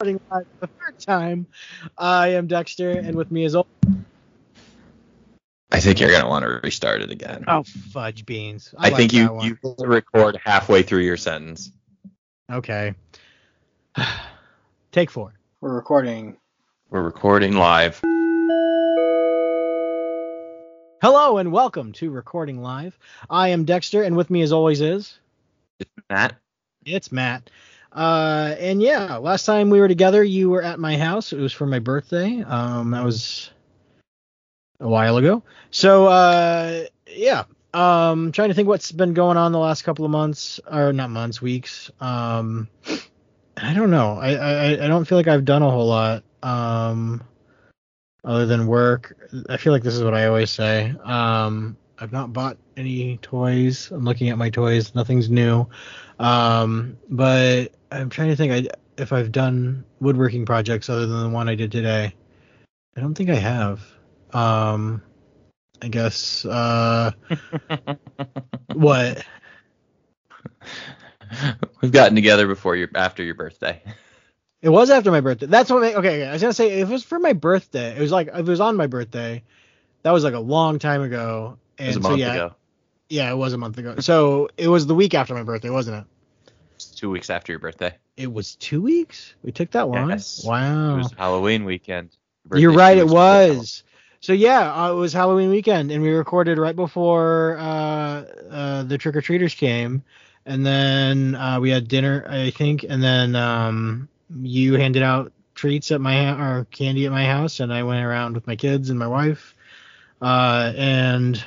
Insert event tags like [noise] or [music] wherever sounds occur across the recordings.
recording live for the third time. I am Dexter, and with me is always. I think you're gonna want to restart it again. Oh, fudge beans. I, like think you you record halfway through your sentence. Okay. [sighs] Take four. We're recording. We're recording live. Hello and welcome to Recording Live. I am Dexter, and with me as always is It's Matt. it's Matt. Uh, and yeah, last time we were together, you were at my house. It was for my birthday. Um, that was a while ago. So uh, yeah, um, trying to think what's been going on the last couple of months, or not months, weeks. Um, I don't know. I, I I don't feel like I've done a whole lot. Um, other than work. I feel like this is what I always say. Um, I've not bought any toys. I'm looking at my toys. Nothing's new. Um, but I'm trying to think I, if I've done woodworking projects other than the one I did today. I don't think I have. Um, I guess. Uh, [laughs] what? We've gotten together before your after your birthday. It was after my birthday. That's what. ma- Okay, okay. I was gonna say if it was for my birthday. It was like if it was on my birthday. That was like a long time ago. It And was a so yeah, ago. yeah, it was a month ago. So it was the week after my birthday, wasn't it? Two weeks after your birthday. It was two weeks. We took that long. Yes. It was Halloween weekend. Oh. You're right. It weeks before Halloween. was. So yeah, uh, it was Halloween weekend, and we recorded right before uh, uh, the trick or treaters came, and then uh, we had dinner, I think, and then um, you handed out treats at my ha- or candy at my house, and I went around with my kids and my wife, uh, and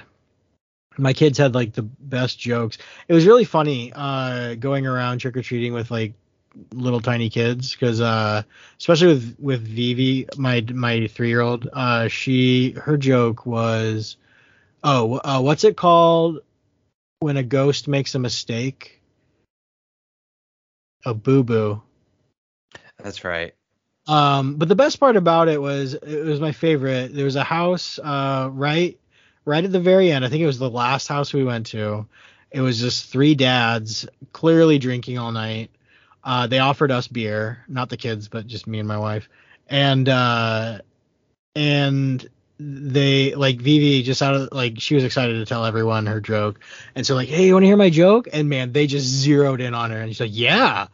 my kids had like the best jokes. It was really funny uh, going around trick or treating with like little tiny kids because uh especially with with Vivi, my my three year old. Uh, she her joke was, oh, uh, what's it called when a ghost makes a mistake? A boo boo. That's right. Um, but the best part about it was it was my favorite. There was a house uh right right at the very end. I think it was the last house we went to. It was just three dads clearly drinking all night. Uh, they offered us beer, not the kids, but just me and my wife. And uh, and they like Vivi just out of like she was excited to tell everyone her joke, and so like, hey, you want to hear my joke? And man, they just zeroed in on her, and she's like, yeah.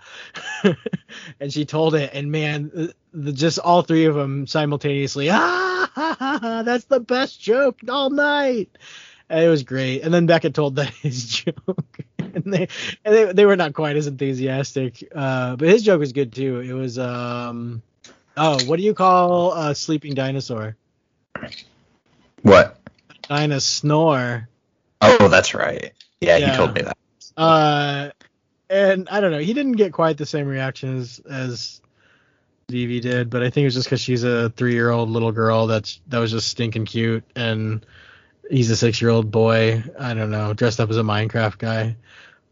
[laughs] and she told it, and man, the, the, just all three of them simultaneously, ah, ha, ha, ha, that's the best joke all night. And it was great. And then Beckett told that [laughs] his joke, and they and they, they were not quite as enthusiastic. Uh, but his joke was good too. It was um, oh, what do you call a sleeping dinosaur? What? Dino snore. Oh, that's right. Yeah, Yeah. he told me that. Uh, and I don't know. He didn't get quite the same reaction as as Vivi did, but I think it was just because she's a three year old little girl that's that was just stinking cute, and he's a six year old boy. I don't know, dressed up as a Minecraft guy.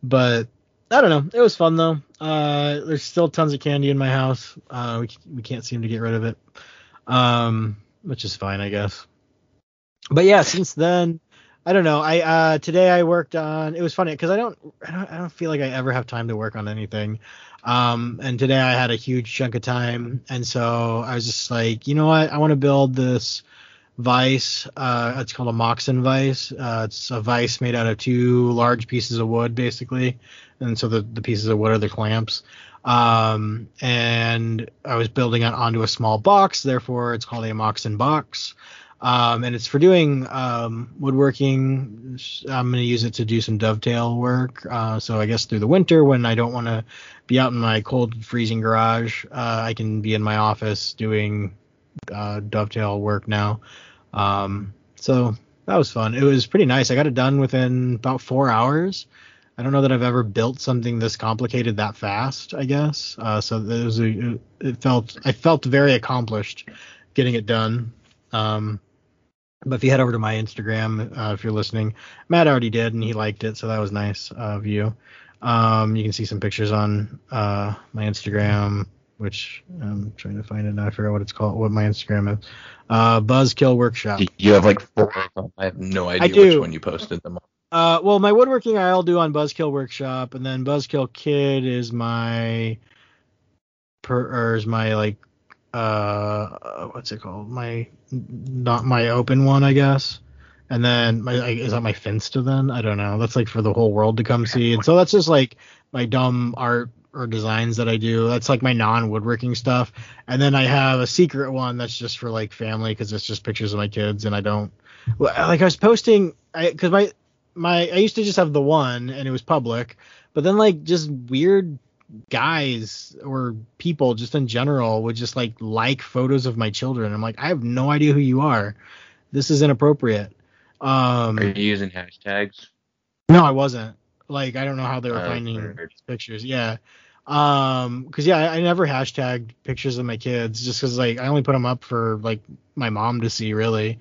But I don't know. It was fun though. Uh, there's still tons of candy in my house. Uh, we we can't seem to get rid of it. Um, which is fine, I guess. But yeah, since then, I don't know. I uh today I worked on. It was funny because I don't, I don't I don't feel like I ever have time to work on anything. Um, and today I had a huge chunk of time, and so I was just like, you know what? I want to build this vice. Uh, it's called a Moxon vice. Uh, it's a vice made out of two large pieces of wood, basically, and so the the pieces of wood are the clamps. Um, and I was building it onto a small box, therefore it's called a Moxon box. Um, and it's for doing um, woodworking. I'm going to use it to do some dovetail work. Uh, so I guess through the winter, when I don't want to be out in my cold, freezing garage, uh, I can be in my office doing uh, dovetail work now. Um, so that was fun. It was pretty nice. I got it done within about four hours. I don't know that I've ever built something this complicated that fast. I guess. Uh, so it was a, it felt I felt very accomplished getting it done. Um, but if you head over to my Instagram, uh, if you're listening, Matt already did and he liked it, so that was nice of you. Um, you can see some pictures on uh, my Instagram, which I'm trying to find it now. I forgot what it's called, what my Instagram is. Uh, Buzzkill Workshop. You have like four. I have no idea do. which one you posted them on. Uh, well, my woodworking I'll do on Buzzkill Workshop, and then Buzzkill Kid is my per or is my like uh what's it called? My not my open one, I guess. And then my like, is that my Finsta then? I don't know. That's like for the whole world to come see. And so that's just like my dumb art or designs that I do. That's like my non woodworking stuff. And then I have a secret one that's just for like family because it's just pictures of my kids and I don't like I was posting I because my my I used to just have the one and it was public, but then like just weird guys or people just in general would just like like photos of my children. I'm like, I have no idea who you are. This is inappropriate. Um, Are you using hashtags? no, I wasn't. Like, I don't know how they were Oh, finding weird. pictures. Yeah. Um, cause yeah, I, I never hashtagged pictures of my kids just cause like I only put them up for like my mom to see really.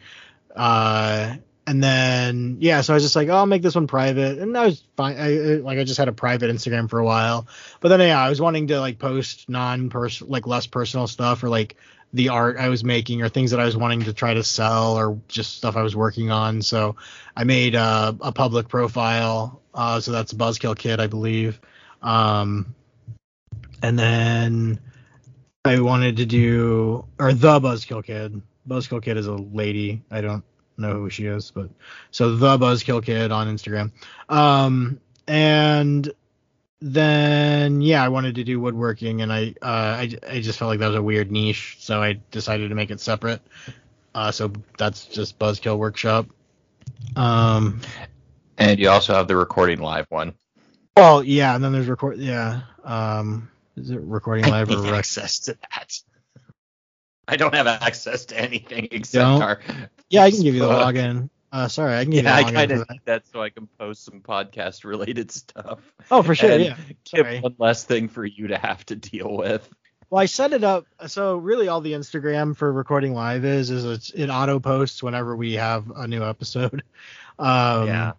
Uh, and then yeah, so I was just like, oh, I'll make this one private, and I was fine. I like I just had a private Instagram for a while, but then yeah, I was wanting to like post non-person like less personal stuff or like the art I was making or things that I was wanting to try to sell or just stuff I was working on. So I made uh, a public profile. Uh, so that's Buzzkill Kid, I believe. Um, and then I wanted to do or the Buzzkill Kid. Buzzkill Kid is a lady. I don't know who she is, but so the Buzzkill Kid on Instagram. Um, and then yeah, I wanted to do woodworking, and I uh, I I just felt like that was a weird niche, so I decided to make it separate. Uh, so that's just Buzzkill Workshop. Um, And you also have the recording live one. well, yeah, and then there's record. Yeah, um, is it recording live or rec- access to that. I don't have access to anything except Don't? our. Yeah, I can give you the login. Uh, sorry, I can give Yeah, you the login. Yeah, I kind of that. need that so I can post some podcast related stuff. Oh, for sure. Yeah. Sorry. one less thing for you to have to deal with. Well, I set it up so really all the Instagram for recording live is is it's, it auto posts whenever we have a new episode. Um, Yeah.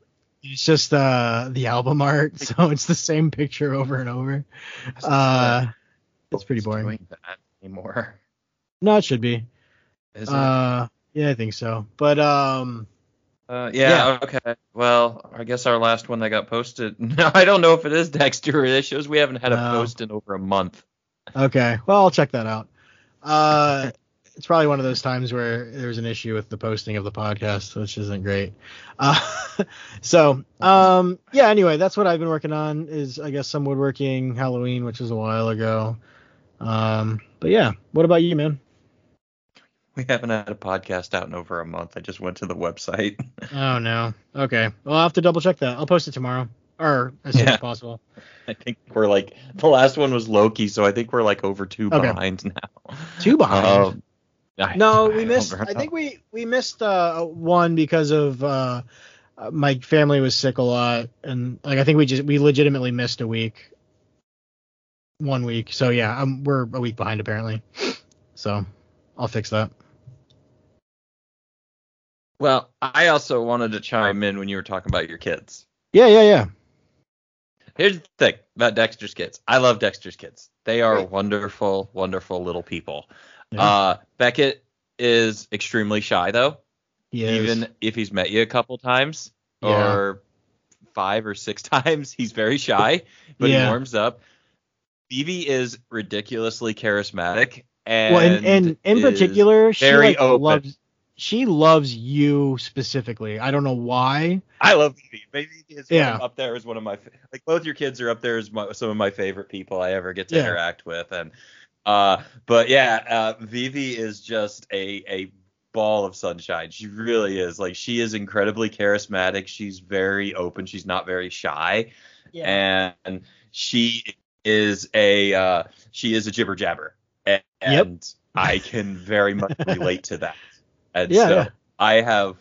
It's just uh the album art, [laughs] so it's the same picture over and over. Uh, it's pretty boring. Doing that anymore? No, it should be. Is it? Uh, yeah, I think so. But um, Uh, yeah, okay. Well, I guess our last one that got posted. [laughs] No, I don't know if it is Dexter. It shows we haven't had a No. post in over a month. okay. Well, I'll check that out. Uh, [laughs] it's probably one of those times where there's an issue with the posting of the podcast, which isn't great. Uh, [laughs] so, um, yeah. Anyway, that's what I've been working on. Is I guess some woodworking, Halloween, which was a while ago. Um, but yeah. What about you, man? We haven't had a podcast out in over a month. I just went to the website. [laughs] Oh no. Okay. Well, I'll have to double check that. I'll post it tomorrow or as soon Yeah. as possible. I think we're like the last one was Loki, so I think we're like over two Okay. behind now. Two behind. Um, I- No, I we missed. don't I think we we missed uh, one because of uh, my family was sick a lot, and like I think we just we legitimately missed a week, one week. So yeah, um, we're a week behind apparently. So I'll fix that. Well, I also wanted to chime in when you were talking about your kids. Yeah, yeah, yeah. Here's the thing about Dexter's kids. I love Dexter's kids. They are Great. wonderful, wonderful little people. Yeah. Uh, Beckett is extremely shy though. He is. Even if he's met you a couple times Yeah. or five or six [laughs] times, he's very shy, but Yeah. he warms up. Phoebe is ridiculously charismatic and, well, and, and in particular, she like loves she loves you specifically. I don't know why. I love Phoebe. Maybe is Yeah. up there is one of my like both your kids are up there as my, some of my favorite people I ever get to Yeah. interact with, and uh, but yeah, uh, Vivi is just a a ball of sunshine. She really is. Like she is incredibly charismatic. She's very open. She's not very shy, Yeah. and she is a uh, she is a jibber jabber, and, Yep. and I can very much relate to that. And Yeah, so yeah. I have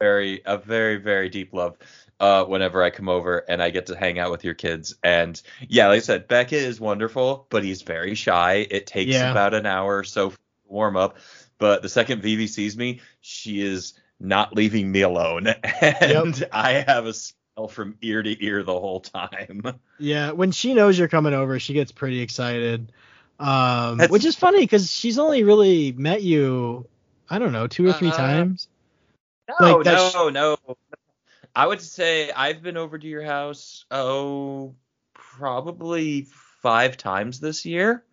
very a very very deep love uh, whenever I come over and I get to hang out with your kids. And yeah, like I said, Beckett is wonderful, but he's very shy. It takes Yeah. about an hour or so to warm up. But the second Vivi sees me, she is not leaving me alone, [laughs] and I have a smell from ear to ear the whole time. Yeah, when she knows you're coming over, she gets pretty excited. Um, That's- which is funny because she's only really met you, I don't know, two or three Uh, times. No, Like, no, no. I would say I've been over to your house, oh, probably five times this year.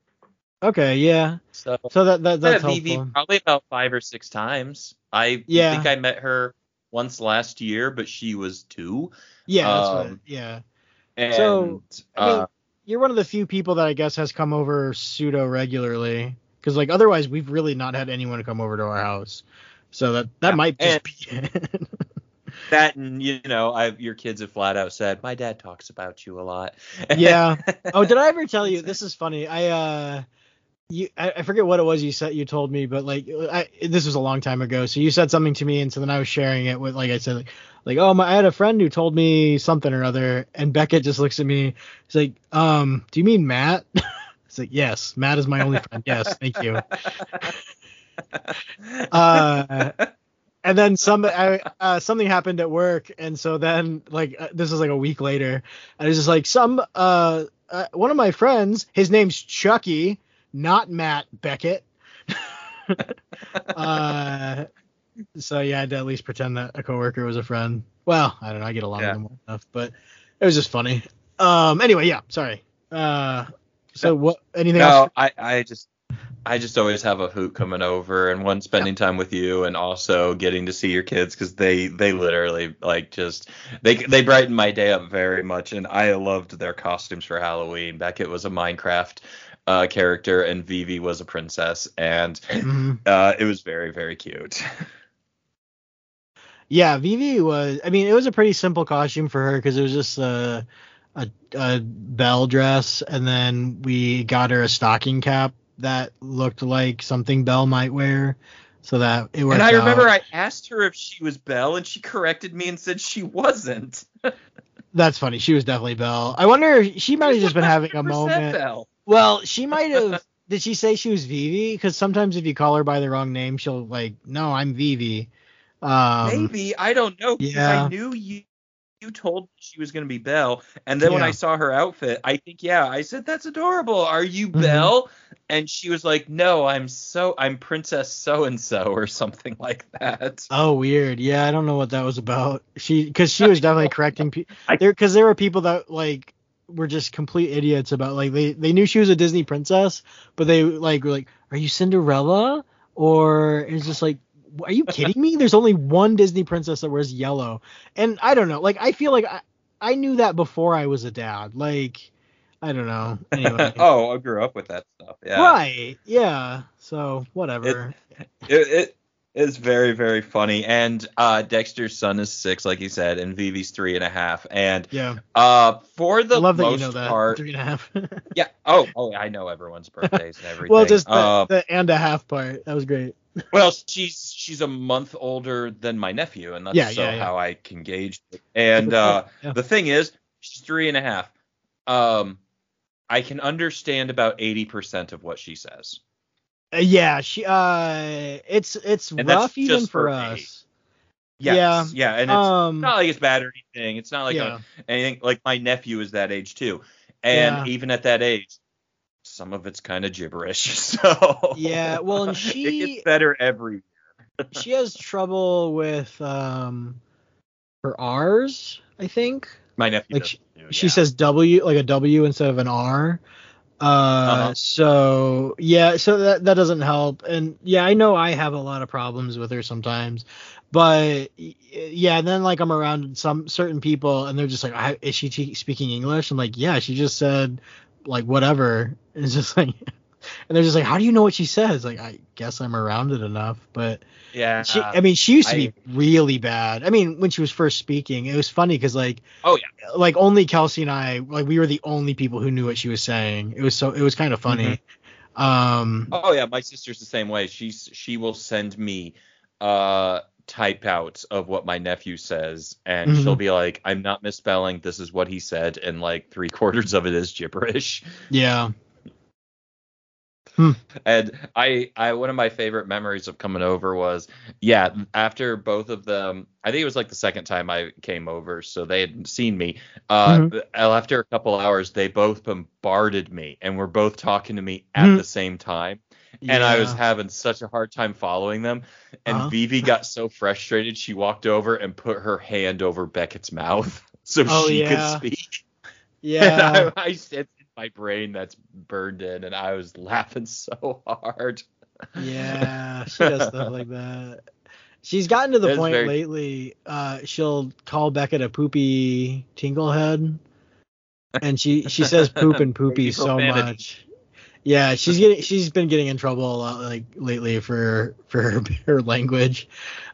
Okay, yeah. So, So that, that that's Vivi helpful. probably about five or six times. I Yeah. think I met her once last year, but she was two. Yeah, um, yeah. And So, I mean, uh, You're one of the few people that I guess has come over pseudo regularly, because like otherwise we've really not had anyone to come over to our house. So that that Yeah, might just and- be [laughs] it. that and you know, I your kids have flat out said my dad talks about you a lot. [laughs] Yeah. oh, did I ever tell you? [laughs] This is funny. I uh, you I, I forget what it was you said you told me, but like I this was a long time ago. So you said something to me, and so then I was sharing it with like I said like, like oh my I had a friend who told me something or other, and Beckett just looks at me. He's like, um, do you mean Matt? It's like yes, Matt is my only [laughs] friend. Yes, thank you. [laughs] Uh, and then some I, uh, something happened at work, and so then like uh, this is like a week later, and it's just like some uh, uh one of my friends, his name's Chucky, not Matt Beckett. [laughs] uh, so yeah, I had to at least pretend that a coworker was a friend. Well, I don't know, I get along Yeah. with them enough, but it was just funny. Um, anyway, yeah, sorry. Uh, so what? Anything no, else? I, I just I just always have a hoot coming over and one spending time with you and also getting to see your kids because they they literally like just they they brighten my day up very much and I loved their costumes for Halloween. Beckett was a Minecraft uh, character and Vivi was a princess and Mhm. uh, it was very very cute. [laughs] Yeah, Vivi was. I mean, it was a pretty simple costume for her because it was just a, a a bell dress, and then we got her a stocking cap that looked like something Belle might wear, so that it worked. and I remember out. I asked her if she was Belle and she corrected me and said she wasn't. [laughs] That's funny. She was definitely Belle. I wonder. if She might have just been having a moment. Belle. Well, she might have. [laughs] Did she say she was Vivi? Because sometimes if you call her by the wrong name, she'll like, no, I'm Vivi. Um, Maybe I don't know yeah. I knew you you told me she was going to be Belle, and then when I saw her outfit, I think yeah, I said that's adorable. Are you Mhm. Belle? And she was like, No, I'm so I'm Princess so and so or something [laughs] like that. Oh, weird. Yeah, I don't know what that was about. She, because she was [laughs] definitely correcting people. There, because there were people that like were just complete idiots about like they they knew she was a Disney princess, but they like were like, are you Cinderella? Or it's just like, are you kidding me? There's only one Disney princess that wears yellow, and I don't know. Like I feel like I I knew that before I was a dad. Like I don't know. Anyway. [laughs] oh, I grew up with that stuff. Yeah. Right. Yeah. So whatever. It, it is very very funny, and uh, Dexter's son is six, like you said, and Vivi's three and a half, and yeah. uh, for the I love that most you know that. part, Three and a half. [laughs] yeah. Oh, oh, I know everyone's birthdays and everything. well, just the, Um, the and a half part. That was great. Well, she's she's a month older than my nephew, and that's Yeah, so yeah, yeah. how I can gauge it. And uh, Yeah. the thing is, she's three and a half. Um, I can understand about eighty percent of what she says. Uh, yeah, she uh it's it's And rough even just for us. Yes, yeah, and it's um not like it's bad or anything. It's not like yeah. a, anything. Like my nephew is that age too, and Yeah. even at that age, some of it's kind of gibberish. [laughs] So Yeah, well, and [laughs] it she- gets better every. year. [laughs] she has trouble with um her R's, I think. My nephew. Like she- too, She says W like a W instead of an R. Uh Uh-huh. so yeah, so that that doesn't help. And yeah, I know I have a lot of problems with her sometimes. But yeah, then like I'm around some certain people and they're just like, I, is she te- speaking English? I'm like, yeah, she just said like whatever. And it's just [laughs] like, and they're just like, how do you know what she says? Like, I guess I'm around it enough. But Yeah. she, I mean, she used to I- be really bad. I mean, when she was first speaking, it was funny because like, Oh, yeah. like only Kelsey and I, like we were the only people who knew what she was saying. It was so, it was kind of funny. Um, Oh yeah, my sister's the same way. She's she will send me uh type out of what my nephew says and Mhm. she'll be like, I'm not misspelling, this is what he said, and like three quarters of it is gibberish. yeah, [laughs] And I I one of my favorite memories of coming over was yeah, after both of them I think it was like the second time I came over, so they had seen me. Uh Mm-hmm. after a couple hours they both bombarded me and were both talking to me at Mhm. the same time. And I was having such a hard time following them. And Uh-huh. Vivi got so frustrated, she walked over and put her hand over Beckett's mouth [laughs] so Oh, she yeah. could speak. [laughs] yeah. And I, I said in my brain that's burned in, and I was laughing so hard. Yeah, she does stuff like [laughs] that. She's gotten to the That's point very- lately. Uh, she'll call Beckett a poopy tinglehead, and she she says poop and poopy so profanity. much. Yeah, she's getting she's been getting in trouble a lot like lately for for her, [laughs] her language,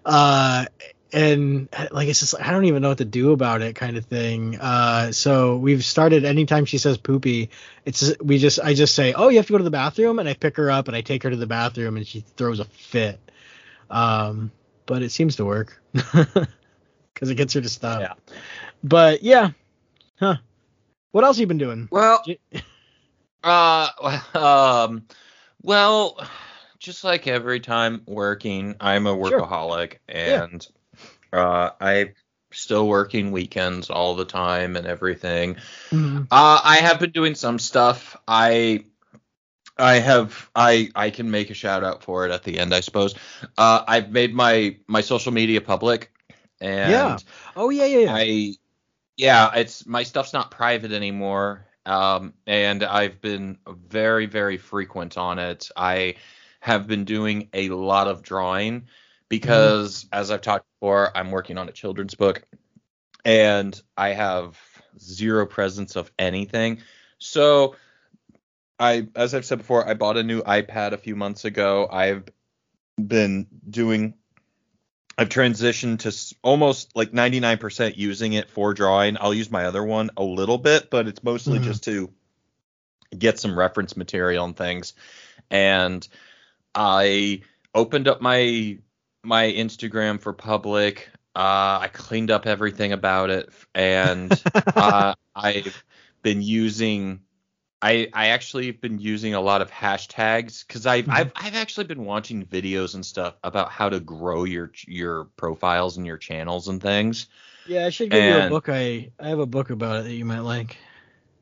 uh, and like it's just I don't even know what to do about it kind of thing. Uh, so we've started anytime she says poopy, it's we just I just say oh you have to go to the bathroom and I pick her up and I take her to the bathroom and she throws a fit. Um, but it seems to work [laughs] because it gets her to stop. Yeah. But yeah, huh? What else you been doing? Well, J- [laughs] uh, [laughs] um, well, just like every time working, I'm a Sure. workaholic, and uh, I still working weekends all the time and everything. Mhm. Uh, I have been doing some stuff. I I have I I can make a shout out for it at the end, I suppose. Uh, I've made my my social media public, and Yeah. Oh yeah, yeah, yeah. I yeah, it's my stuff's not private anymore. Um, and I've been very very frequent on it. I have been doing a lot of drawing because as I've talked before, I'm working on a children's book and I have zero presence of anything. So I as I've said before, I bought a new iPad a few months ago. I've been doing I've transitioned to almost like 99% using it for drawing. I'll use my other one a little bit, but it's mostly Mhm. just to get some reference material and things. And I opened up my my Instagram for public. Uh, I cleaned up everything about it, and [laughs] uh, I've been using. I I actually have been using a lot of hashtags because I've Mhm. I've I've actually been watching videos and stuff about how to grow your your profiles and your channels and things. yeah, I should give you a book. I I have a book about it that you might like.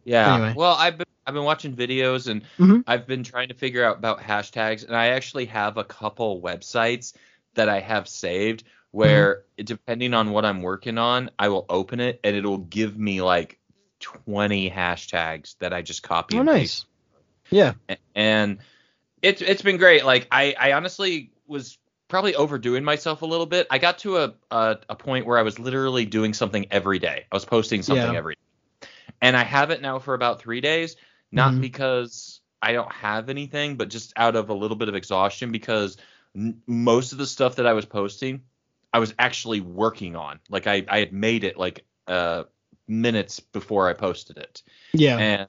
Yeah. Anyway. Well, I've been I've been watching videos and Mhm. I've been trying to figure out about hashtags, and I actually have a couple websites that I have saved where Mm-hmm. depending on what I'm working on, I will open it and it'll give me like 20 hashtags that I just copied. Oh, nice. Yeah. And it's it's been great. Like I I honestly was probably overdoing myself a little bit. I got to a a, a point where I was literally doing something every day. I was posting something Yeah. every day. And I have it now for about 3 days, not Mhm. because I don't have anything, but just out of a little bit of exhaustion because n- most of the stuff that I was posting, I was actually working on. Like I I had made it like uh minutes before I posted it. Yeah. And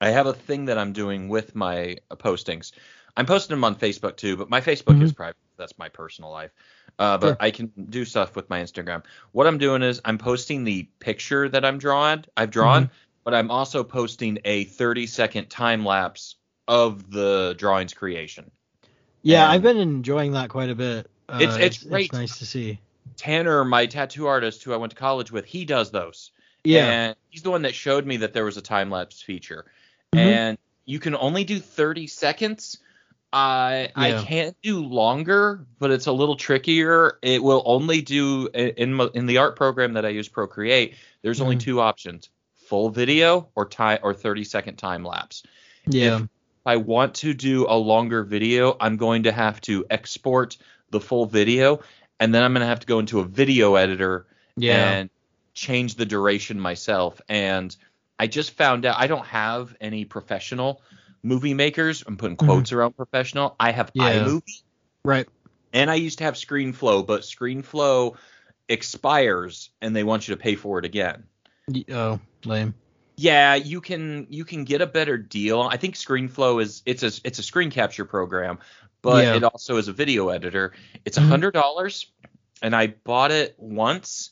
I have a thing that I'm doing with my uh, postings. I'm posting them on Facebook too, but my Facebook is private. That's my personal life. Uh, but Sure. I can do stuff with my Instagram. What I'm doing is I'm posting the picture that I'm drawn. I've drawn, but I'm also posting a 30 second time lapse of the drawing's creation. yeah, and- I've been enjoying that quite a bit. Uh, It's- it's great. It's nice to see. Tanner, my tattoo artist who I went to college with, he does those. Yeah. And he's the one that showed me that there was a time lapse feature. Mhm. And you can only do 30 seconds. I Yeah. I can't do longer, but it's a little trickier. It will only do in in the art program that I use Procreate. There's only Mhm. two options: full video or time or 30 second time lapse. yeah. If I want to do a longer video, I'm going to have to export the full video, and then I'm going to have to go into a video editor yeah. and change the duration myself. And I just found out I don't have any professional movie makers. I'm putting quotes around professional. I have Mm-hmm. Yeah. iMovie, right. and I used to have ScreenFlow, but ScreenFlow expires, and they want you to pay for it again. Oh, lame. Yeah, you can you can get a better deal. I think ScreenFlow is it's a it's a screen capture program, but Yeah. it also is a video editor. It's a Mhm. hundred dollars, and I bought it once,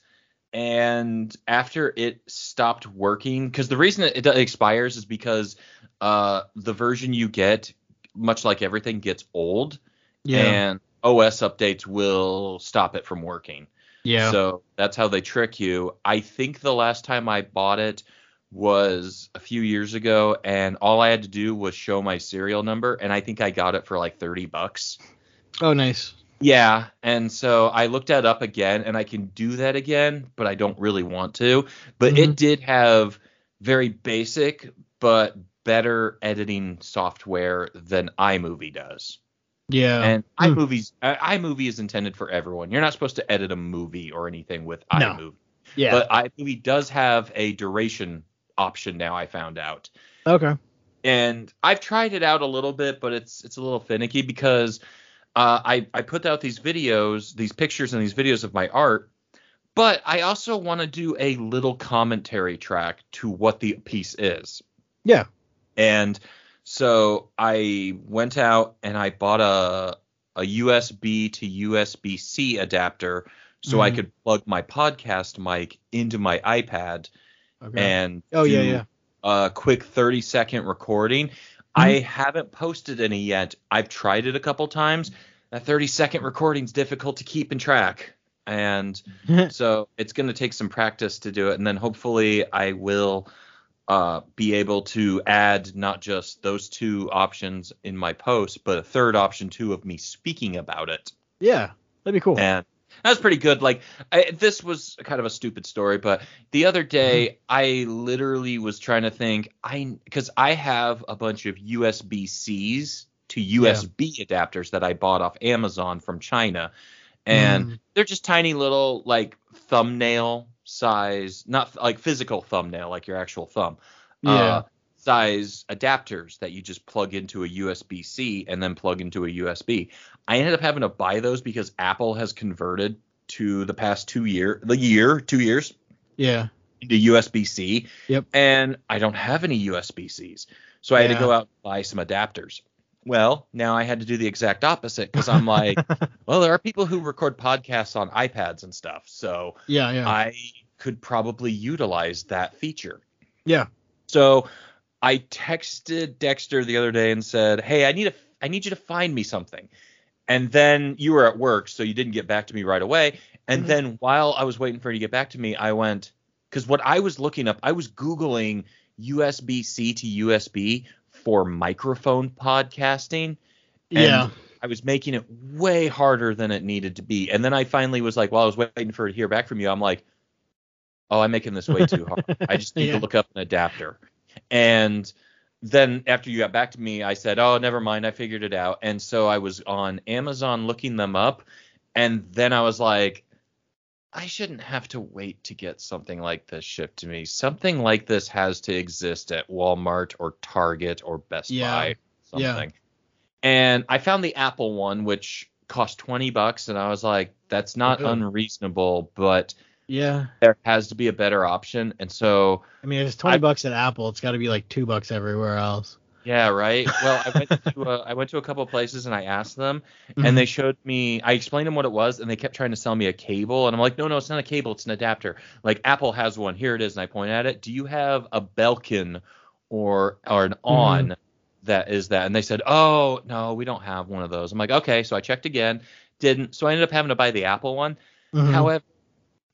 and after it stopped working, because the reason it, it expires is because uh the version you get, much like everything, gets old, Yeah. and OS updates will stop it from working. yeah. So that's how they trick you. I think the last time I bought it was a few years ago, and all I had to do was show my serial number, and I think I got it for like 30 bucks. oh, nice. Yeah, and so I looked that up again, and I can do that again, but I don't really want to. But Mhm. it did have very basic but better editing software than iMovie does. Yeah. And Hmm. iMovie's iMovie is intended for everyone. You're not supposed to edit a movie or anything with No. iMovie. yeah. But iMovie does have a duration option now. I found out, okay. and I've tried it out a little bit, but it's it's a little finicky because uh, I I put out these videos, these pictures, and these videos of my art. But I also want to do a little commentary track to what the piece is. Yeah. And so I went out and I bought a a USB to USB C adapter so I Mhm. could plug my podcast mic into my iPad Okay. and oh yeah, yeah. a quick 30 second recording. Mm-hmm. I haven't posted any yet. I've tried it a couple times. That 30 second recording's difficult to keep in track. And [laughs] so it's going to take some practice to do it and then hopefully I will uh, be able to add not just those two options in my post, but a third option too of me speaking about it. yeah. That'd be cool. And that was pretty good. Like I, this was kind of a stupid story, but the other day I literally was trying to think I because I have a bunch of USB Cs to USB adapters that I bought off Amazon from China, and Mm. they're just tiny little like thumbnail size, not like physical thumbnail like your actual thumb. Yeah. Uh, size adapters that you just plug into a USB C and then plug into a USB. I ended up having to buy those because Apple has converted to the past two year, the year, two years yeah. into USB C. Yep. And I don't have any USB Cs, so I had to go out and buy some adapters. Well, now I had to do the exact opposite because I'm like, [laughs] well, there are people who record podcasts on iPads and stuff, so yeah, yeah. I could probably utilize that feature. Yeah. So I texted Dexter the other day and said, "Hey, I need a I need you to find me something." And then you were at work, so you didn't get back to me right away. And Mhm. then while I was waiting for you to get back to me, I went because what I was looking up, I was googling USB C to USB for microphone podcasting. And yeah. I was making it way harder than it needed to be. And then I finally was like, while I was waiting for it to hear back from you, I'm like, oh, I'm making this way too hard. I just [laughs] need Yeah. to look up an adapter. And then after you got back to me, I said, oh, never mind. I figured it out. And so I was on Amazon looking them up. And then I was like, I shouldn't have to wait to get something like this shipped to me. Something like this has to exist at Walmart or Target or Best Yeah. Buy, Yeah. something. And I found the Apple one, which cost 20 bucks. And I was like, that's not oh, Really? unreasonable, but Yeah. there has to be a better option. And so, I mean, if it's twenty I- bucks at Apple, it's got to be like two bucks everywhere else. yeah, right. Well, I went [laughs] to a, I went to a couple of places and I asked them, Mhm. and they showed me. I explained them what it was, and they kept trying to sell me a cable, and I'm like, no, no, it's not a cable, it's an adapter. Like Apple has one. Here it is, and I point at it. Do you have a Belkin or or an on that is that? And they said, oh no, we don't have one of those. I'm like, okay. So I checked again, didn't. So I ended up having to buy the Apple one. Mhm. However,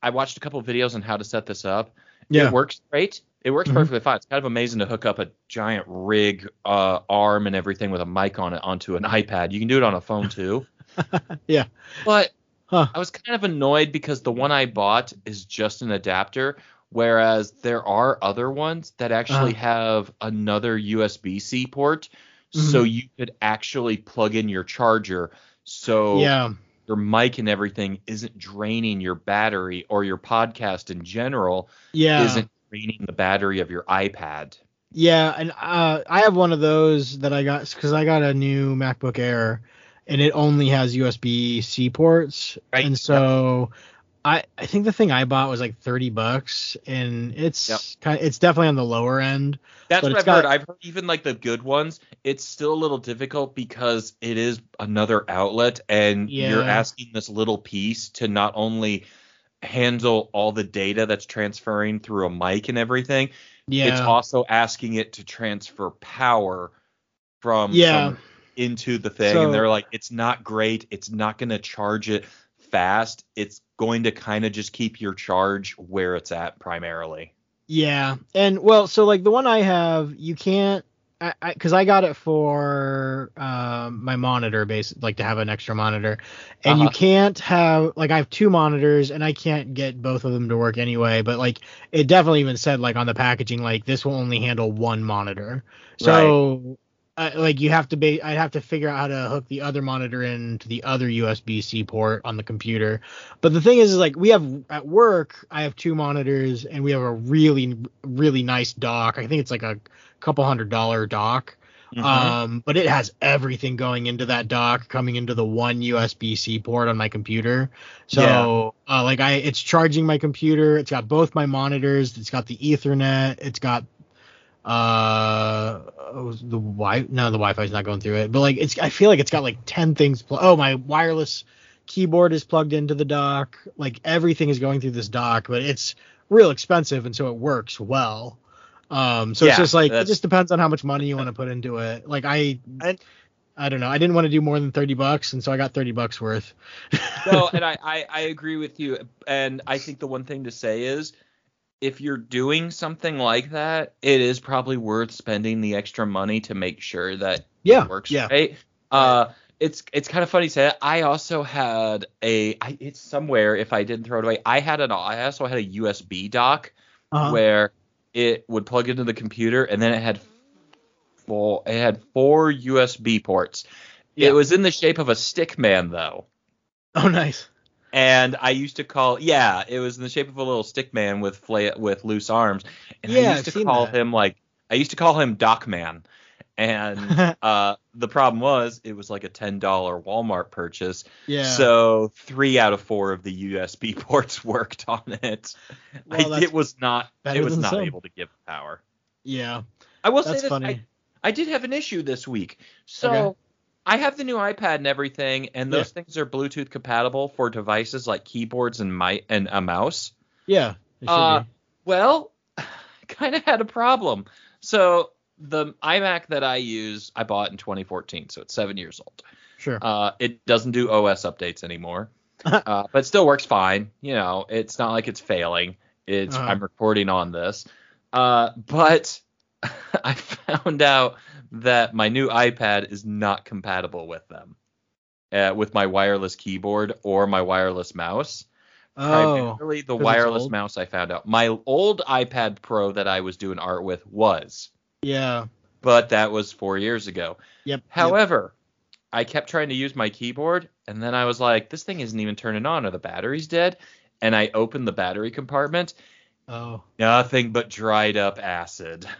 I watched a couple videos on how to set this up. yeah. It works great. It works Mhm. perfectly fine. It's kind of amazing to hook up a giant rig uh, arm and everything with a mic on it onto an iPad. You can do it on a phone too. [laughs] Yeah. But Huh. I was kind of annoyed because the one I bought is just an adapter, whereas there are other ones that actually Uh-huh. have another USB C port, so Mhm. you could actually plug in your charger. So Yeah. Your mic and everything isn't draining your battery or your podcast in general Yeah. isn't draining the battery of your iPad. Yeah, and uh, I have one of those that I got because I got a new MacBook Air, and it only has USB C ports, Right, and so I I think the thing I bought was like thirty bucks, and it's Yep. kind it's definitely on the lower end. That's what I've got- heard. I've heard even like the good ones, it's still a little difficult because it is another outlet and you're asking this little piece to not only handle all the data that's transferring through a mic and everything, Yeah, it's also asking it to transfer power from, Yeah. from into the thing So- and they're like it's not great it's not going to charge it fast it's going to kind of just keep your charge where it's at primarily yeah, and well, so like the one I have, you can't because I, cause I, got it for um, my monitor, base like to have an extra monitor, and uh-huh. you can't have like I have two monitors and I can't get both of them to work anyway. But like it definitely even said like on the packaging like this will only handle one monitor. So uh, like you have to be I'd have to figure out how to hook the other monitor into the other USB-C port on the computer. But the thing is, is like we have at work, I have two monitors and we have a really really nice dock. I think it's like a couple hundred dollar dock. Mm-hmm. Um, but it has everything going into that dock coming into the one USB-C port on my computer. So, yeah. uh, like I, it's charging my computer. It's got both my monitors. It's got the Ethernet. It's got uh oh, the wi no the wi-fi's not going through it but like it's i feel like it's got like 10 things pl- oh my wireless keyboard is plugged into the dock like everything is going through this dock but it's real expensive and so it works well um so yeah, it's just like it just depends on how much money you want to put into it like i I, I don't know. I didn't want to do more than thirty bucks, and so I got thirty bucks worth. [laughs] no, and I, I, I agree with you. And I think the one thing to say is if you're doing something like that, it is probably worth spending the extra money to make sure that yeah, it works yeah. right. Uh, it's it's kind of funny to say that. I also had a I, it's somewhere if I didn't throw it away. I had an I also had a USB dock uh-huh. where it would plug into the computer and then it had four it had four USB ports. Yeah. It was in the shape of a stick man though. Oh nice and I used to call yeah, it was in the shape of a little stick man with fla- with loose arms, and yeah, I used I've to call that. him like I used to call him Doc Man, and [laughs] uh, the problem was it was like a ten dollar Walmart purchase, yeah. So three out of four of the USB [laughs] ports worked on it. Well, I, it was not it was not some. able to give power. Yeah, I will that's say this. Funny. I, I did have an issue this week, so. Okay I have the new iPad and everything, and those yeah. things are Bluetooth compatible for devices like keyboards and my and a mouse. Yeah. Uh, well, [laughs] kind of had a problem. So the iMac that I use, I bought in 2014, so it's seven years old. Sure. Uh, it doesn't do OS updates anymore, [laughs] uh, but still works fine. You know, it's not like it's failing. It's uh-huh. I'm recording on this, uh, but [laughs] I found out that my new iPad is not compatible with them, uh, with my wireless keyboard or my wireless mouse. Oh, Primarily the wireless mouse I found out. My old iPad Pro that I was doing art with was. Yeah. But that was four years ago. Yep. However, yep. I kept trying to use my keyboard, and then I was like, this thing isn't even turning on, or the battery's dead. And I opened the battery compartment. Oh. Nothing but dried up acid. [laughs]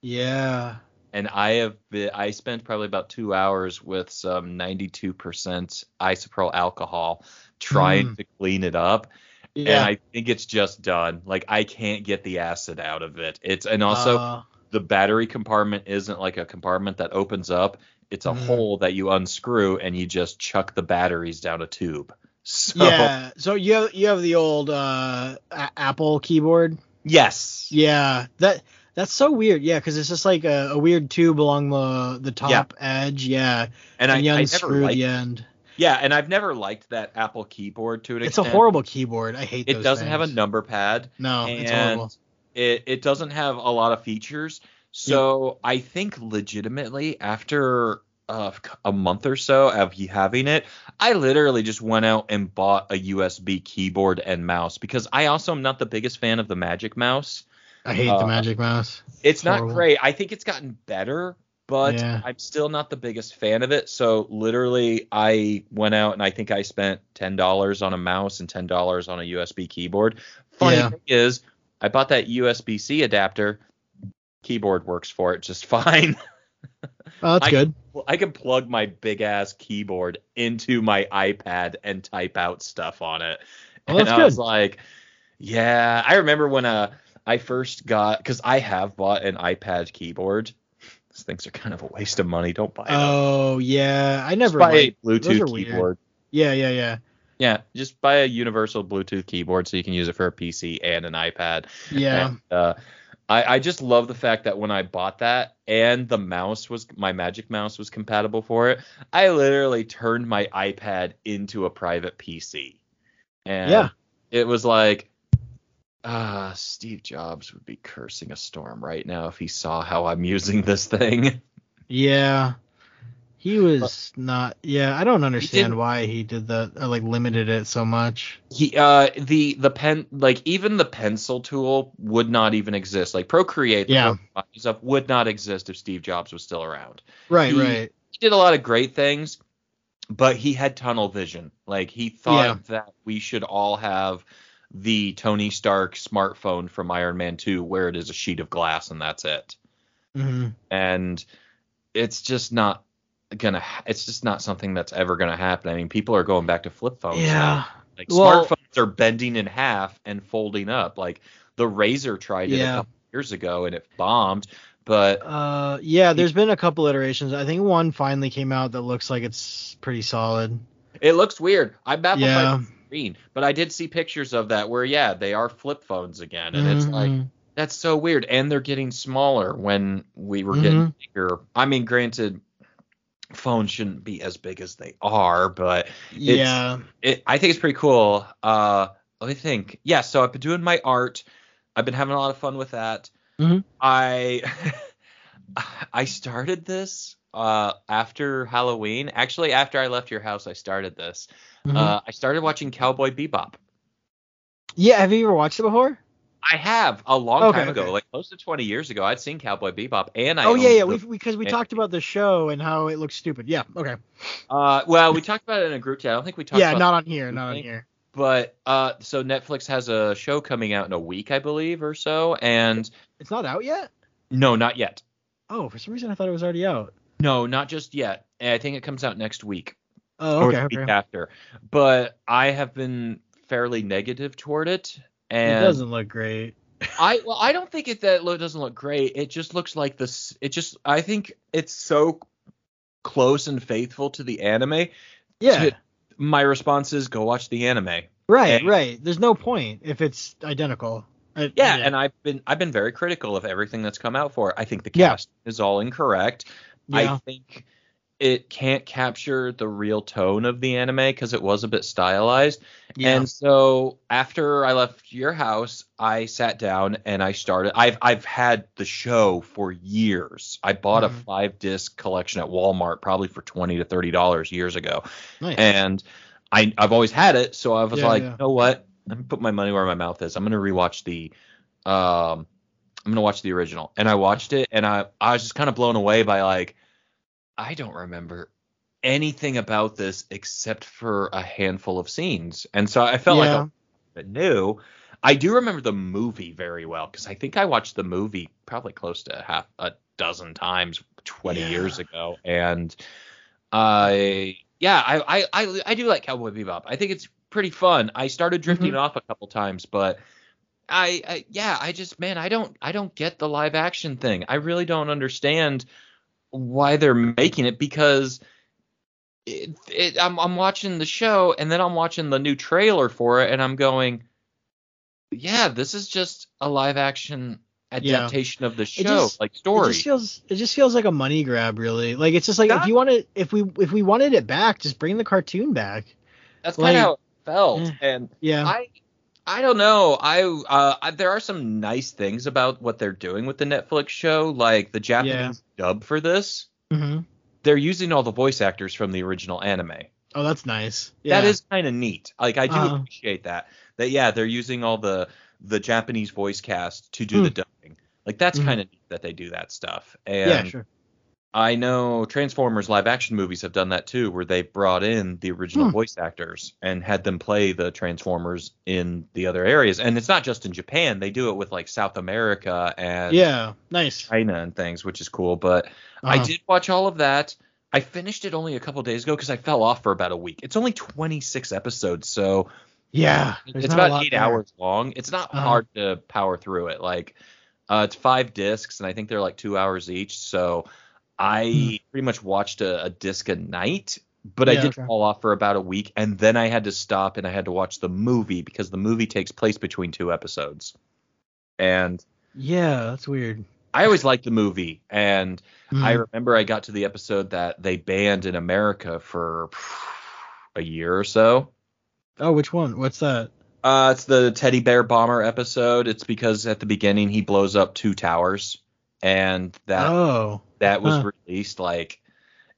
Yeah and I have been, I spent probably about two hours with some 92% isopropyl alcohol trying mm. to clean it up. Yeah. And I think it's just done. Like I can't get the acid out of it. It's and also uh, the battery compartment isn't like a compartment that opens up. It's a mm. hole that you unscrew and you just chuck the batteries down a tube. [laughs] So, yeah. So you have you have the old uh, a- Apple keyboard. Yes. Yeah. That that's so weird. Yeah, because it's just like a, a, weird tube along the the top yeah. edge. Yeah. And, and I, you unscrew liked, the end. Yeah, and I've never liked that Apple keyboard to an it's extent. It's a horrible keyboard. I hate it. It doesn't things. have a number pad. No, and it's horrible. It it doesn't have a lot of features. So I think legitimately after uh, a month or so of having it, I literally just went out and bought a USB keyboard and mouse because I also am not the biggest fan of the Magic Mouse. I hate uh, the Magic Mouse. It's, not great. I think it's gotten better, but yeah. I'm still not the biggest fan of it. So literally, I went out and I think I spent ten dollars on a mouse and ten dollars on a USB keyboard. Funny yeah. thing is, I bought that USB C adapter. Keyboard works for it just [laughs] fine. Oh, that's I, good. I can plug my big ass keyboard into my iPad and type out stuff on it. Oh, that's and I good. was like, yeah. I remember when uh I first got because I have bought an iPad keyboard. These things are kind of a waste of money. Don't buy them. Oh yeah, I never buy a Bluetooth keyboard. Yeah, yeah, yeah. Yeah, just buy a universal Bluetooth keyboard so you can use it for a PC and an iPad. Yeah. And, uh, I, I just love the fact that when I bought that and the mouse was my Magic Mouse was compatible for it, I literally turned my iPad into a private PC. And yeah. it was like Uh, Steve Jobs would be cursing a storm right now if he saw how I'm using this thing. Yeah. He was not. Yeah, I don't understand didn't- why he did that. Or like limited it so much. He uh the the pen like even the pencil tool would not even exist. Like Procreate, Yeah. Stuff would not exist if Steve Jobs was still around. Right. He- right. He did a lot of great things, but he had tunnel vision. Like he thought Yeah. that we should all have the Tony Stark smartphone from Iron Man 2 where it is a sheet of glass and that's it. hmm and it's just not gonna it's just not something that's ever gonna happen i mean people are going back to flip phones Yeah. now. like Well- smartphones are bending in half and folding up like the Razr tried it Yeah. a couple years ago and it bombed but Uh, yeah. There's been a couple iterations. I think one finally came out that looks like it's pretty solid. it looks weird i'm baffled Yeah. the screen but i did see pictures of that where yeah they are flip phones again and it's like Mhm. that's so weird and they're getting smaller when we were Mm-hmm. getting bigger i mean granted phones shouldn't be as big as they are but yeah. it, I think it's pretty cool. Uh, let me think. Yeah, so I've been doing my art. I've been having a lot of fun with that. Mhm. I [laughs] I started this uh, after Halloween. Actually, after I left your house, I started this. Mhm. Uh, I started watching Cowboy Bebop. yeah. Have you ever watched it before? I have a long Okay, time ago, okay. like close to 20 years ago. I'd seen Cowboy Bebop, and I oh yeah, yeah. the- We because we talked about the show and how it looks stupid. Yeah. Okay. uh, well, we talked about it in a group chat. I don't think we talked Yeah. Not on here. Not on here. but uh, so Netflix has a show coming out in a week, I believe, or so, and It's not out yet. no, not yet. Oh, for some reason I thought it was already out. No, not just yet. I think it comes out next week Oh, or okay. the week Okay. after. But I have been fairly negative toward it, and It doesn't look great. I well, I don't think it that lo- doesn't look great. It just looks like this. It just I think it's so close and faithful to the anime. Yeah. To- my response is go watch the anime. Right. and- right. There's no point if it's identical. Uh, Yeah, and I've been I've been very critical of everything that's come out for it. I think the Yeah. cast is all incorrect. yeah. I think it can't capture the real tone of the anime because it was a bit stylized. yeah. And so after I left your house, I sat down and I started. I've I've had the show for years. I bought a Mhm. five disc collection at Walmart probably for twenty to thirty dollars years ago, nice. and I I've always had it. So I was Yeah, like, yeah. you know what? Let me put my money where my mouth is. I'm gonna rewatch the um. I'm gonna watch the original, and I watched it, and I I was just kind of blown away by like, I don't remember anything about this except for a handful of scenes, and so I felt like Yeah. I was a bit new. I do remember the movie very well because I think I watched the movie probably close to half a dozen times 20 Yeah. years ago, and I yeah I, I I I do like Cowboy Bebop. I think it's pretty fun. I started drifting Mm-hmm. off a couple times, but I, I yeah I just man I don't I don't get the live action thing. I really don't understand why they're making it because it, it, I'm I'm watching the show and then I'm watching the new trailer for it and I'm going, yeah, this is just a live action Yeah. adaptation of the show, just- like It just feels it just feels like a money grab, really. Like it's just like Yeah. if you wanted if we if we wanted it back, just bring the cartoon back. That's kind of how it felt, Eh. and Yeah. I I don't know. I uh I, there are some nice things about what they're doing with the Netflix show, like the Japanese dub for this. hmm They're using all the voice actors from the original anime. Oh, that's nice. Yeah. That is kind of neat. Like I do Uh-huh. appreciate that. That yeah, they're using all the the Japanese voice cast to do Hmm. the dubbing. Like that's Mhm. kind of neat that they do that stuff. And yeah, sure. I know Transformers live action movies have done that too, where they brought in the original Hmm. voice actors and had them play the Transformers in the other areas. And it's not just in Japan; they do it with like South America and Yeah, nice. China and things, which is cool. But I Uh-huh. did watch all of that. I finished it only a couple days ago because I fell off for about a week. It's only 26 episodes, so Yeah, it's about eight there. hours long. It's not Uh-huh. hard to power through it. Like, uh, it's five discs, and I think they're like two hours each. So I Hmm. pretty much watched a, a disc a night, but I did okay. fall off for about a week, and then I had to stop and I had to watch the movie because the movie takes place between two episodes. And Yeah, that's weird. I always liked the movie, and I Mhm. remember I got to the episode that they banned in America for a year or so. oh, which one? What's that? Uh, it's the teddy bear bomber episode. It's because at the beginning he blows up two towers, and that oh, that was huh. released like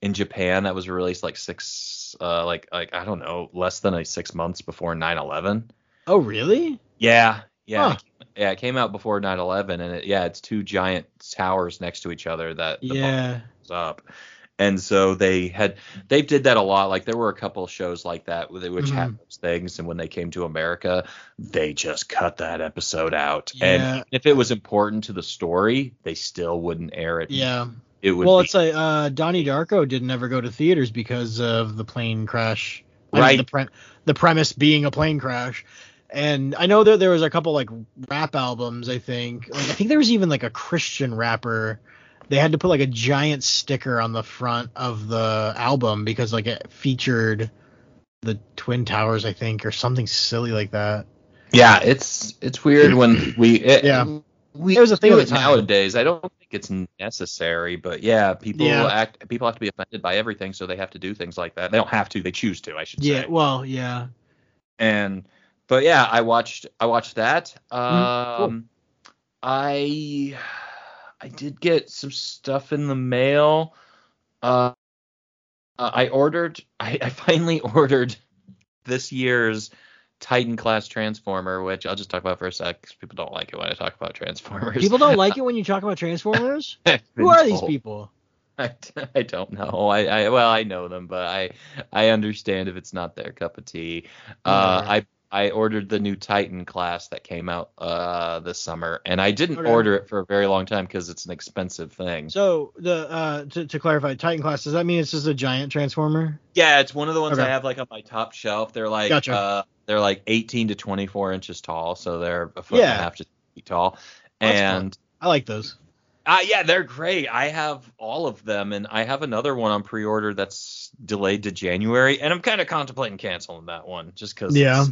in Japan. That was released like six, uh, like like I don't know, less than like six months before 9/11. oh really? Yeah, yeah, Huh. it yeah. It came out before 9/11, and it, yeah, it's two giant towers next to each other that the Yeah. up. And so they had they did that a lot. Like there were a couple of shows like that which had Mhm. those things, and when they came to America, they just cut that episode out. Yeah. And if it was important to the story, they still wouldn't air it. Yeah. It would Well, be it's like uh, Donnie Darko didn't ever go to theaters because of the plane crash. I mean, Right. the, pre- the premise being a plane crash. And I know that there was a couple like rap albums. I think. Like, I think there was even like a Christian rapper. They had to put like a giant sticker on the front of the album because like it featured the twin towers, I think, or something silly like that. Yeah, it's it's weird when we it, Yeah. we It was a thing do at it the nowadays. I don't think it's necessary, but yeah, people Yeah. act people have to be offended by everything, so they have to do things like that. They don't have to, they choose to, I should Yeah. say. Well, yeah. And but yeah, I watched I watched that. Um Mhm, cool. I I did get some stuff in the mail. Uh, uh, I ordered I, I finally [laughs] ordered this year's Titan class Transformer, which I'll just talk about for a sec because people don't like it when I talk about Transformers. People don't like [laughs] it when you talk about Transformers. [laughs] Who are these people? I, I don't know. I, I well I know them, but I I understand if it's not their cup of tea. Uh. I I ordered the new Titan class that came out uh this summer, and I didn't Okay. order it for a very long time because it's an expensive thing. So the uh to, to clarify, Titan class does that mean it's just a giant transformer? yeah, it's one of the ones Okay. I have like on my top shelf. They're like Gotcha. uh they're like 18 to 24 inches tall, so they're a foot and a half to two feet tall. That's fun. and I like those. Uh, yeah, they're great. I have all of them, and I have another one on pre-order that's delayed to January, and I'm kind of contemplating canceling that one just because Yeah. it's,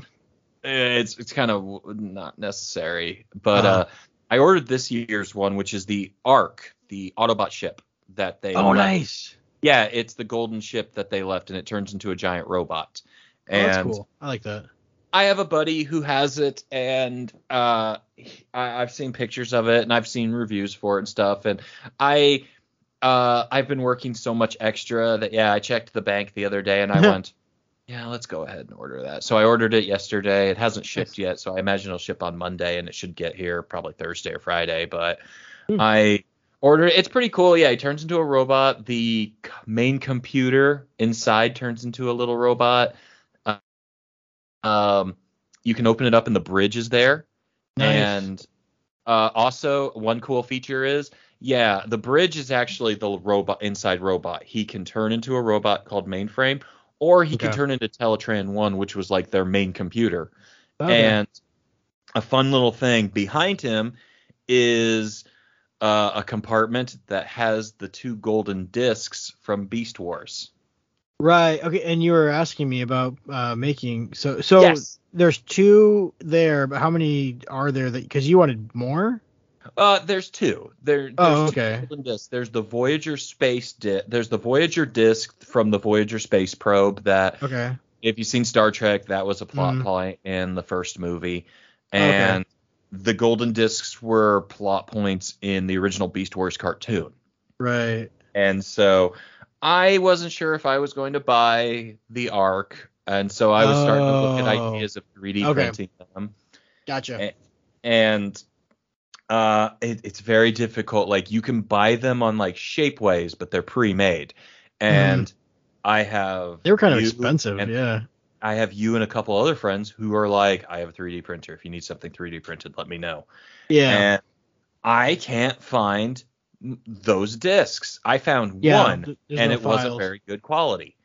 it's it's kind of not necessary. But Uh-huh. uh, I ordered this year's one, which is the Ark, the Autobot ship that they. Oh, left. nice. Yeah, it's the golden ship that they left, and it turns into a giant robot. Oh, that's cool. I like that. I have a buddy who has it, and uh, I, I've seen pictures of it, and I've seen reviews for it and stuff. And I, uh, I've been working so much extra that yeah, I checked the bank the other day, and I [laughs] went, yeah, let's go ahead and order that. So I ordered it yesterday. It hasn't shipped yet, so I imagine it'll ship on Monday, and it should get here probably Thursday or Friday. But Hmm. I ordered it. It's pretty cool. Yeah, he turns into a robot. The main computer inside turns into a little robot. Um, you can open it up, and the bridge is there. Nice. And uh, also, one cool feature is, yeah, the bridge is actually the robot inside robot. He can turn into a robot called Mainframe, or he Okay. turn into Teletran One, which was like their main computer. Okay. And a fun little thing behind him is uh, a compartment that has the two golden discs from Beast Wars. right. Okay. And you were asking me about uh making so so Yes. there's two there, but how many are there that because you wanted more? Uh, there's two. There, there's Oh, okay. There's the Voyager space di- There's the Voyager disc from the Voyager space probe that, Okay. if you've seen Star Trek, that was a plot Mhm. point in the first movie, Okay. and the golden discs were plot points in the original Beast Wars cartoon. Right. And so I wasn't sure if I was going to buy the Ark, and so I was starting to look at Oh. ideas of 3D Okay. printing them Gotcha. Eh, and uh it, it's very difficult like you can buy them on like shapeways but they're pre-made and i have they were kind of expensive. and Yeah. i have you and a couple other friends who are like i have a 3d printer if you need something 3d printed let me know Yeah. and i can't find those discs i found Yeah, one and no it wasn't very good quality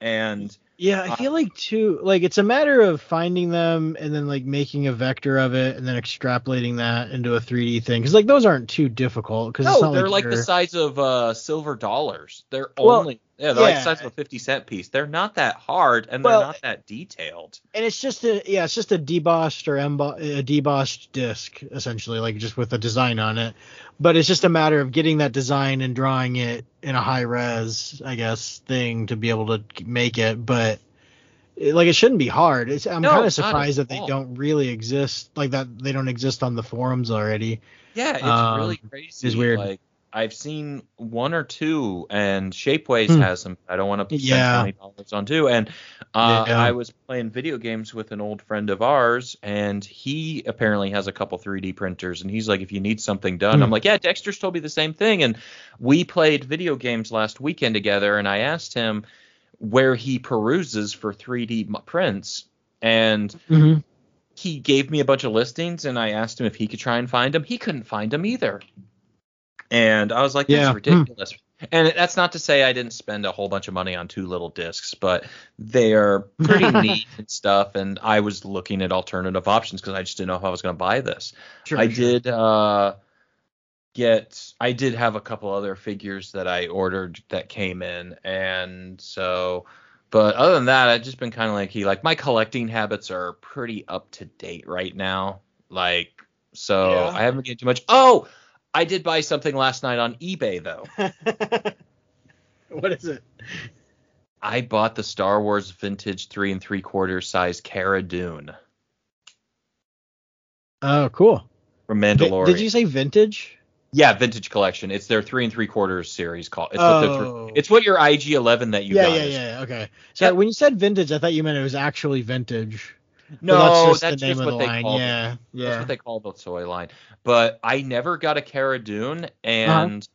and Yeah, I feel like too like it's a matter of finding them and then like making a vector of it and then extrapolating that into a 3D thing because like those aren't too difficult because No, they're like, like, the size of uh, silver dollars. They're Well, only yeah, they're like yeah. the size of a fifty cent piece. They're not that hard and Well, they're not that detailed. and it's just a yeah it's just a debossed or embo- a debossed disc essentially like just with a design on it but it's just a matter of getting that design and drawing it in a high res I guess thing to be able to make it but it- like it shouldn't be hard. It's, I'm No, kind of surprised that they all. don't really exist, like that they don't exist on the forums already. Yeah, it's Um, really crazy. it's weird. Like I've seen one or two, and Shapeways Hmm. has some. I don't want to spend Yeah. twenty dollars on two. And uh, Yeah. I was playing video games with an old friend of ours, and he apparently has a couple 3D printers, and he's like, if you need something done, Hmm. I'm like, yeah, Dexter's told me the same thing, and we played video games last weekend together, and I asked him where he peruses for 3D prints, and Mm-hmm. he gave me a bunch of listings and I asked him if he could try and find them. He couldn't find them either. And I was like, that's Yeah, hmm. ridiculous. And that's not to say I didn't spend a whole bunch of money on two little discs, but they are pretty [laughs] neat and stuff. And I was looking at alternative options because I just didn't know if I was going to buy this. Sure, I sure. did uh, get, I did have a couple other figures that I ordered that came in. And so, but other than that, I've just been kind of like he, like my collecting habits are pretty up to date right now. Like, so Yeah. I haven't been getting too much. Oh, I did buy something last night on eBay though. [laughs] what is it? I bought the Star Wars vintage three and three quarter size Cara Dune Oh, cool. from Mandalorian. Did you say vintage? Yeah, vintage collection. It's their three and three quarters series called. It's what, their Oh. it's what your IG Eleven that you yeah, got. yeah, is. yeah. Okay. So Yeah. when you said vintage, I thought you meant it was actually vintage. No, that's that's just just, the name what the they line. call it. Yeah, That's what they call the toy line. But I never got a Cara Dune, and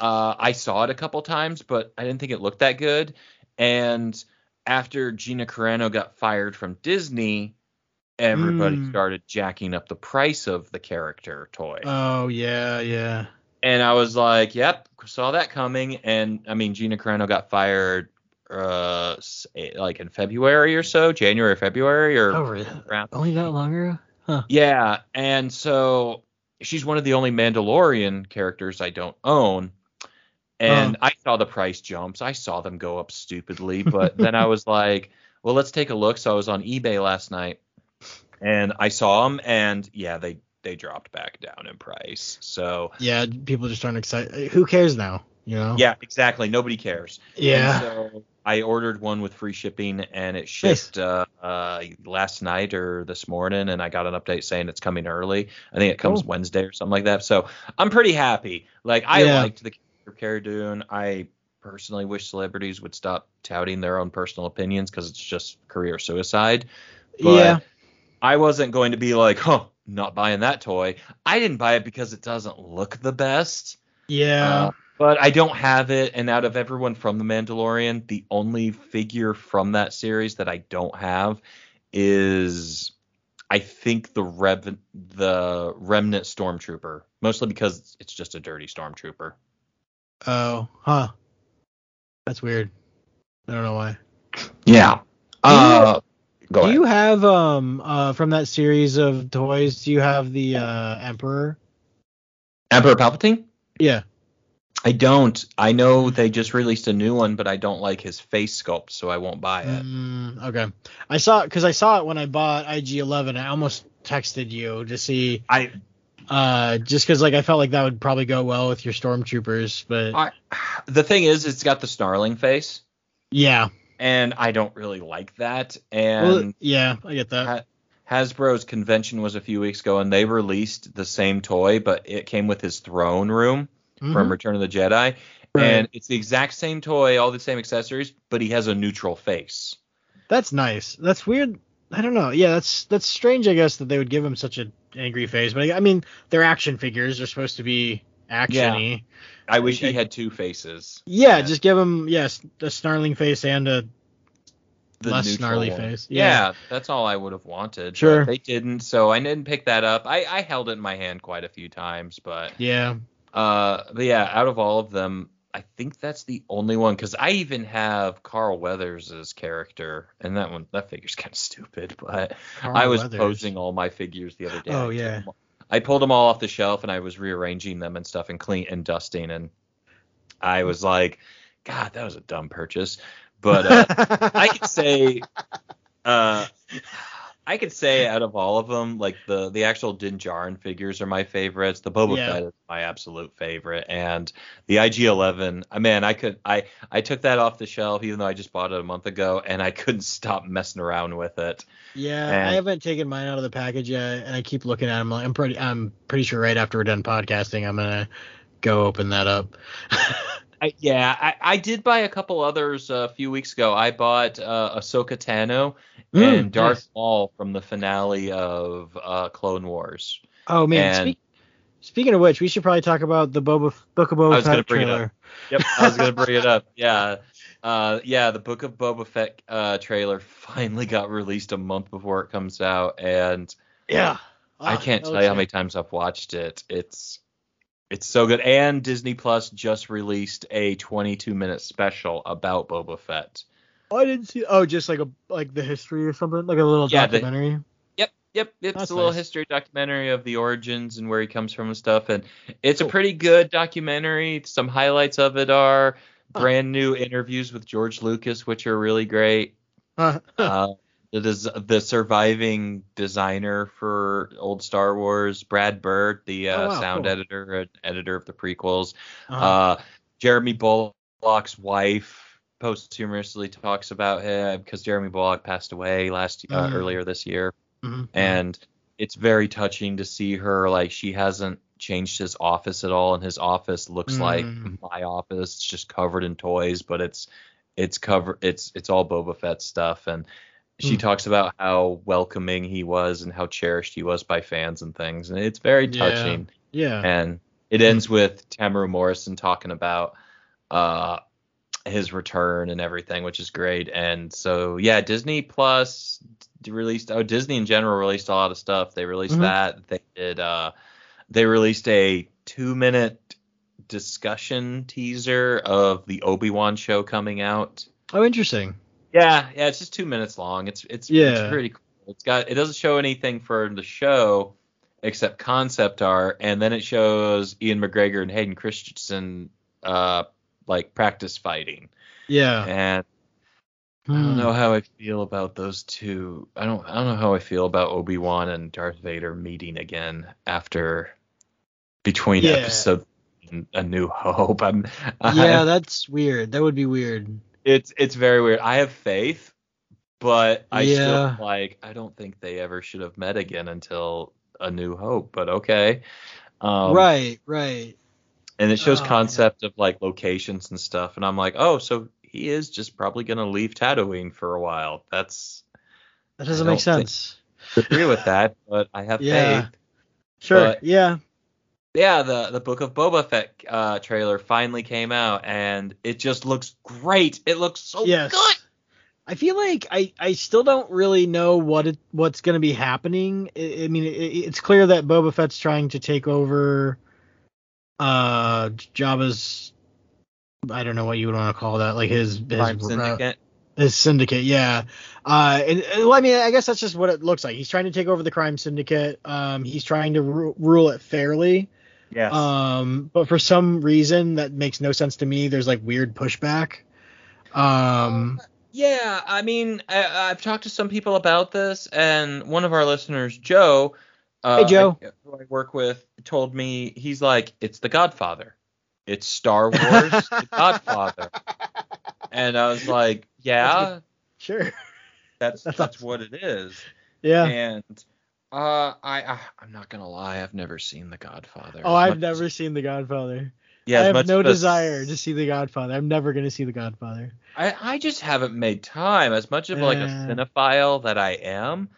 uh I saw it a couple times, but I didn't think it looked that good. And after Gina Carano got fired from Disney, everybody Mm. started jacking up the price of the character toy. Oh yeah, yeah. and I was like, "Yep, saw that coming." And I mean, Gina Carano got fired, uh, like in February or so, January, February, or Oh, really? around. Only that long ago? Huh. Yeah, and so she's one of the only Mandalorian characters I don't own. And I saw the price jumps. I saw them go up stupidly, but then I was like, [laughs] "Well, let's take a look." So I was on eBay last night, and I saw them, and yeah, they they dropped back down in price. So Yeah, people just aren't excited. Who cares now? You know? yeah, exactly. Nobody cares. Yeah. And so I ordered one with free shipping, and it shipped uh, uh, last night or this morning, and I got an update saying it's coming early. I think it comes Cool. Wednesday or something like that. So I'm pretty happy. Like I Yeah. liked the character of Cara Dune. I personally wish celebrities would stop touting their own personal opinions because it's just career suicide. But yeah. I wasn't going to be like, huh, not buying that toy. I didn't buy it because it doesn't look the best. Yeah. Uh, but I don't have it, and out of everyone from The Mandalorian, the only figure from that series that I don't have is, I think the Rev the Remnant Stormtrooper, mostly because it's just a dirty Stormtrooper. oh, huh. That's weird. I don't know why. Yeah. Uh, go do you have um uh from that series of toys? Do you have the uh Emperor? Emperor Palpatine? Yeah. I don't. I know they just released a new one, but I don't like his face sculpt, so I won't buy it. Mm, okay. I saw because I saw it when I bought IG11. I almost texted you to see I uh just because like I felt like that would probably go well with your stormtroopers, but I, the thing is, it's got the snarling face, yeah. and I don't really like that. Well, And yeah, I get that. Hasbro's convention was a few weeks ago, and they released the same toy, but it came with his throne room from Mhm. Return of the Jedi, Right. and it's the exact same toy, all the same accessories, but he has a neutral face. That's nice. That's weird. I don't know. Yeah, that's that's strange. I guess that they would give him such an angry face, but I, I mean, they're action figures. They're supposed to be actiony. I wish he had two faces. Yeah, Yeah. just give him yes a snarling face and a The less snarly one. face. Yeah. Yeah. that's all I would have wanted. Sure. they didn't, so I didn't pick that up. I, I held it in my hand quite a few times, but yeah. Uh, but yeah, out of all of them, I think that's the only one because I even have Carl Weathers' character, and that one that figure's kind of stupid. But Carl I was Weathers. posing all my figures the other day. Oh, yeah. I pulled them all off the shelf and I was rearranging them and stuff and clean and dusting, and I was like, God, that was a dumb purchase. But uh, I could say, uh, I could say out of all of them, like the the actual Din Djarin figures are my favorites. The Boba Yeah. Fett is my absolute favorite, and the IG-11. I uh, man, I could I I took that off the shelf even though I just bought it a month ago, and I couldn't stop messing around with it. Yeah, And- I haven't taken mine out of the package yet, and I keep looking at them. I'm pretty, I'm pretty sure right after we're done podcasting, I'm gonna go open that up. [laughs] I, yeah, I, I did buy a couple others uh, a few weeks ago. I bought uh, Ahsoka Tano Mm, and Darth nice. Maul from the finale of uh, Clone Wars. Oh man, And- speak, speaking of which, we should probably talk about the Boba Book of I Boba was gonna Fett bring it up. trailer. Yep, I was gonna bring it up. [laughs] Yeah, uh, yeah, the Book of Boba Fett uh, trailer finally got released a month before it comes out, and Yeah, I Ah, can't tell you how many times I've watched it. It's it's so good. And Disney Plus just released a 22 minute special about Boba Fett. Oh, I didn't see. Oh, just like a like the history or something, like a little Yeah, the- documentary. Yep, yep. It's That's a little nice. history documentary of the origins and where he comes from and stuff. And it's Cool. a pretty good documentary. Some highlights of it are brand new interviews with George Lucas, which are really great. Uh, it is the surviving designer for old Star Wars, Brad Bird, the uh, Oh, wow, sound cool. editor and editor of the prequels. Uh-huh. Uh, Jeremy Bulloch's wife posthumously talks about him because Jeremy Bulloch passed away last uh, Mhm. earlier this year, Mhm. and it's very touching to see her like she hasn't changed his office at all, and his office looks like Mm. my office, it's just covered in toys, but it's it's cover it's it's all Boba Fett stuff, and she Mm. talks about how welcoming he was and how cherished he was by fans and things, and it's very touching yeah. and it ends with Temuera Morrison talking about uh his return and everything, which is great. And so yeah, Disney Plus released oh Disney in general released a lot of stuff. They released Mhm. that. They did uh they released a two minute discussion teaser of the Obi-Wan show coming out. Oh, interesting. Yeah, yeah, it's just two minutes long. It's it's, Yeah. it's pretty cool. It's got it doesn't show anything for the show except concept art, and then it shows Ewan McGregor and Hayden Christensen uh like practice fighting. Yeah. And I Hmm. don't know how I feel about those two. I don't I don't know how I feel about Obi Wan and Darth Vader meeting again after between Yeah. episode and A New Hope. [laughs] I'm Yeah, I- that's weird. That would be weird. It's it's very weird. I have faith, but I Yeah. still like I don't think they ever should have met again until A New Hope. But okay, um, right, right. And it shows Oh, man. concept of like locations and stuff, and I'm like, oh, so he is just probably gonna leave Tatooine for a while. That's That doesn't make sense. agree with that, but I have [laughs] Yeah. faith. Sure. but- yeah. Yeah, the the Book of Boba Fett uh, trailer finally came out, and it just looks great. It looks so Yes. good. I feel like I, I still don't really know what it what's going to be happening. I, I mean, it, it's clear that Boba Fett's trying to take over uh Jabba's I don't know what you would want to call that, like his his Prime uh, Syndicate. his syndicate, yeah. Uh, and, and, well, I mean, I guess that's just what it looks like. He's trying to take over the crime syndicate. Um, he's trying to ru- rule it fairly. Yes. Um, but for some reason that makes no sense to me. There's like weird pushback. Um, Yeah, I mean, I, I've talked to some people about this, and one of our listeners, Joe, uh, Hey, Joe. I, who I work with, told me he's like, it's The Godfather. It's Star Wars, [laughs] The Godfather, and I was like, yeah, sure. that's [laughs] That's that's, awesome. what it is. Yeah. And uh, I, I I'm not gonna lie, I've never seen The Godfather. Oh, I've never as- seen The Godfather. yeah, I have no desire to see The Godfather. I'm never going to see The Godfather. I, I just haven't made time. As much of like a cinephile that I am,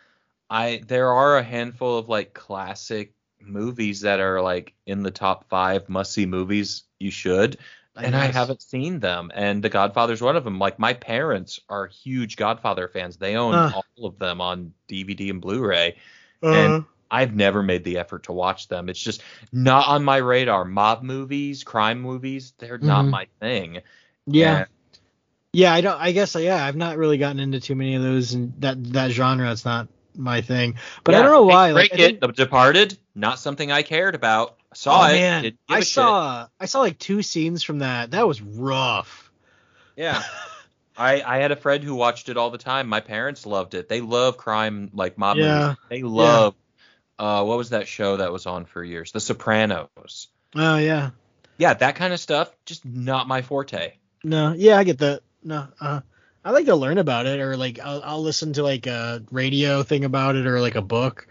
I there are a handful of like classic movies that are like in the top five must see movies you should, and I haven't seen them. And The Godfather's one of them. Like my parents are huge Godfather fans. They own Huh. all of them on DVD and Blu-ray. Uh, and- I've never made the effort to watch them. It's just not on my radar. Mob movies, crime movies, they're not Mhm. my thing. yeah. And Yeah, I don't. I guess yeah, I've not really gotten into too many of those, and that that genre. It's not my thing. But I don't know why. Break I it. think- The Departed, not something I cared about. Saw oh it. man, I a shit. saw I saw like two scenes from that. That was rough. Yeah. [laughs] I, I had a friend who watched it all the time. My parents loved it. They love crime like mob Yeah. movies. They love uh what was that show that was on for years? The Sopranos. Oh yeah. Yeah, that kind of stuff just not my forte. No, yeah, I get that. No, uh, I like to learn about it, or like I'll, I'll listen to like a radio thing about it, or like a book.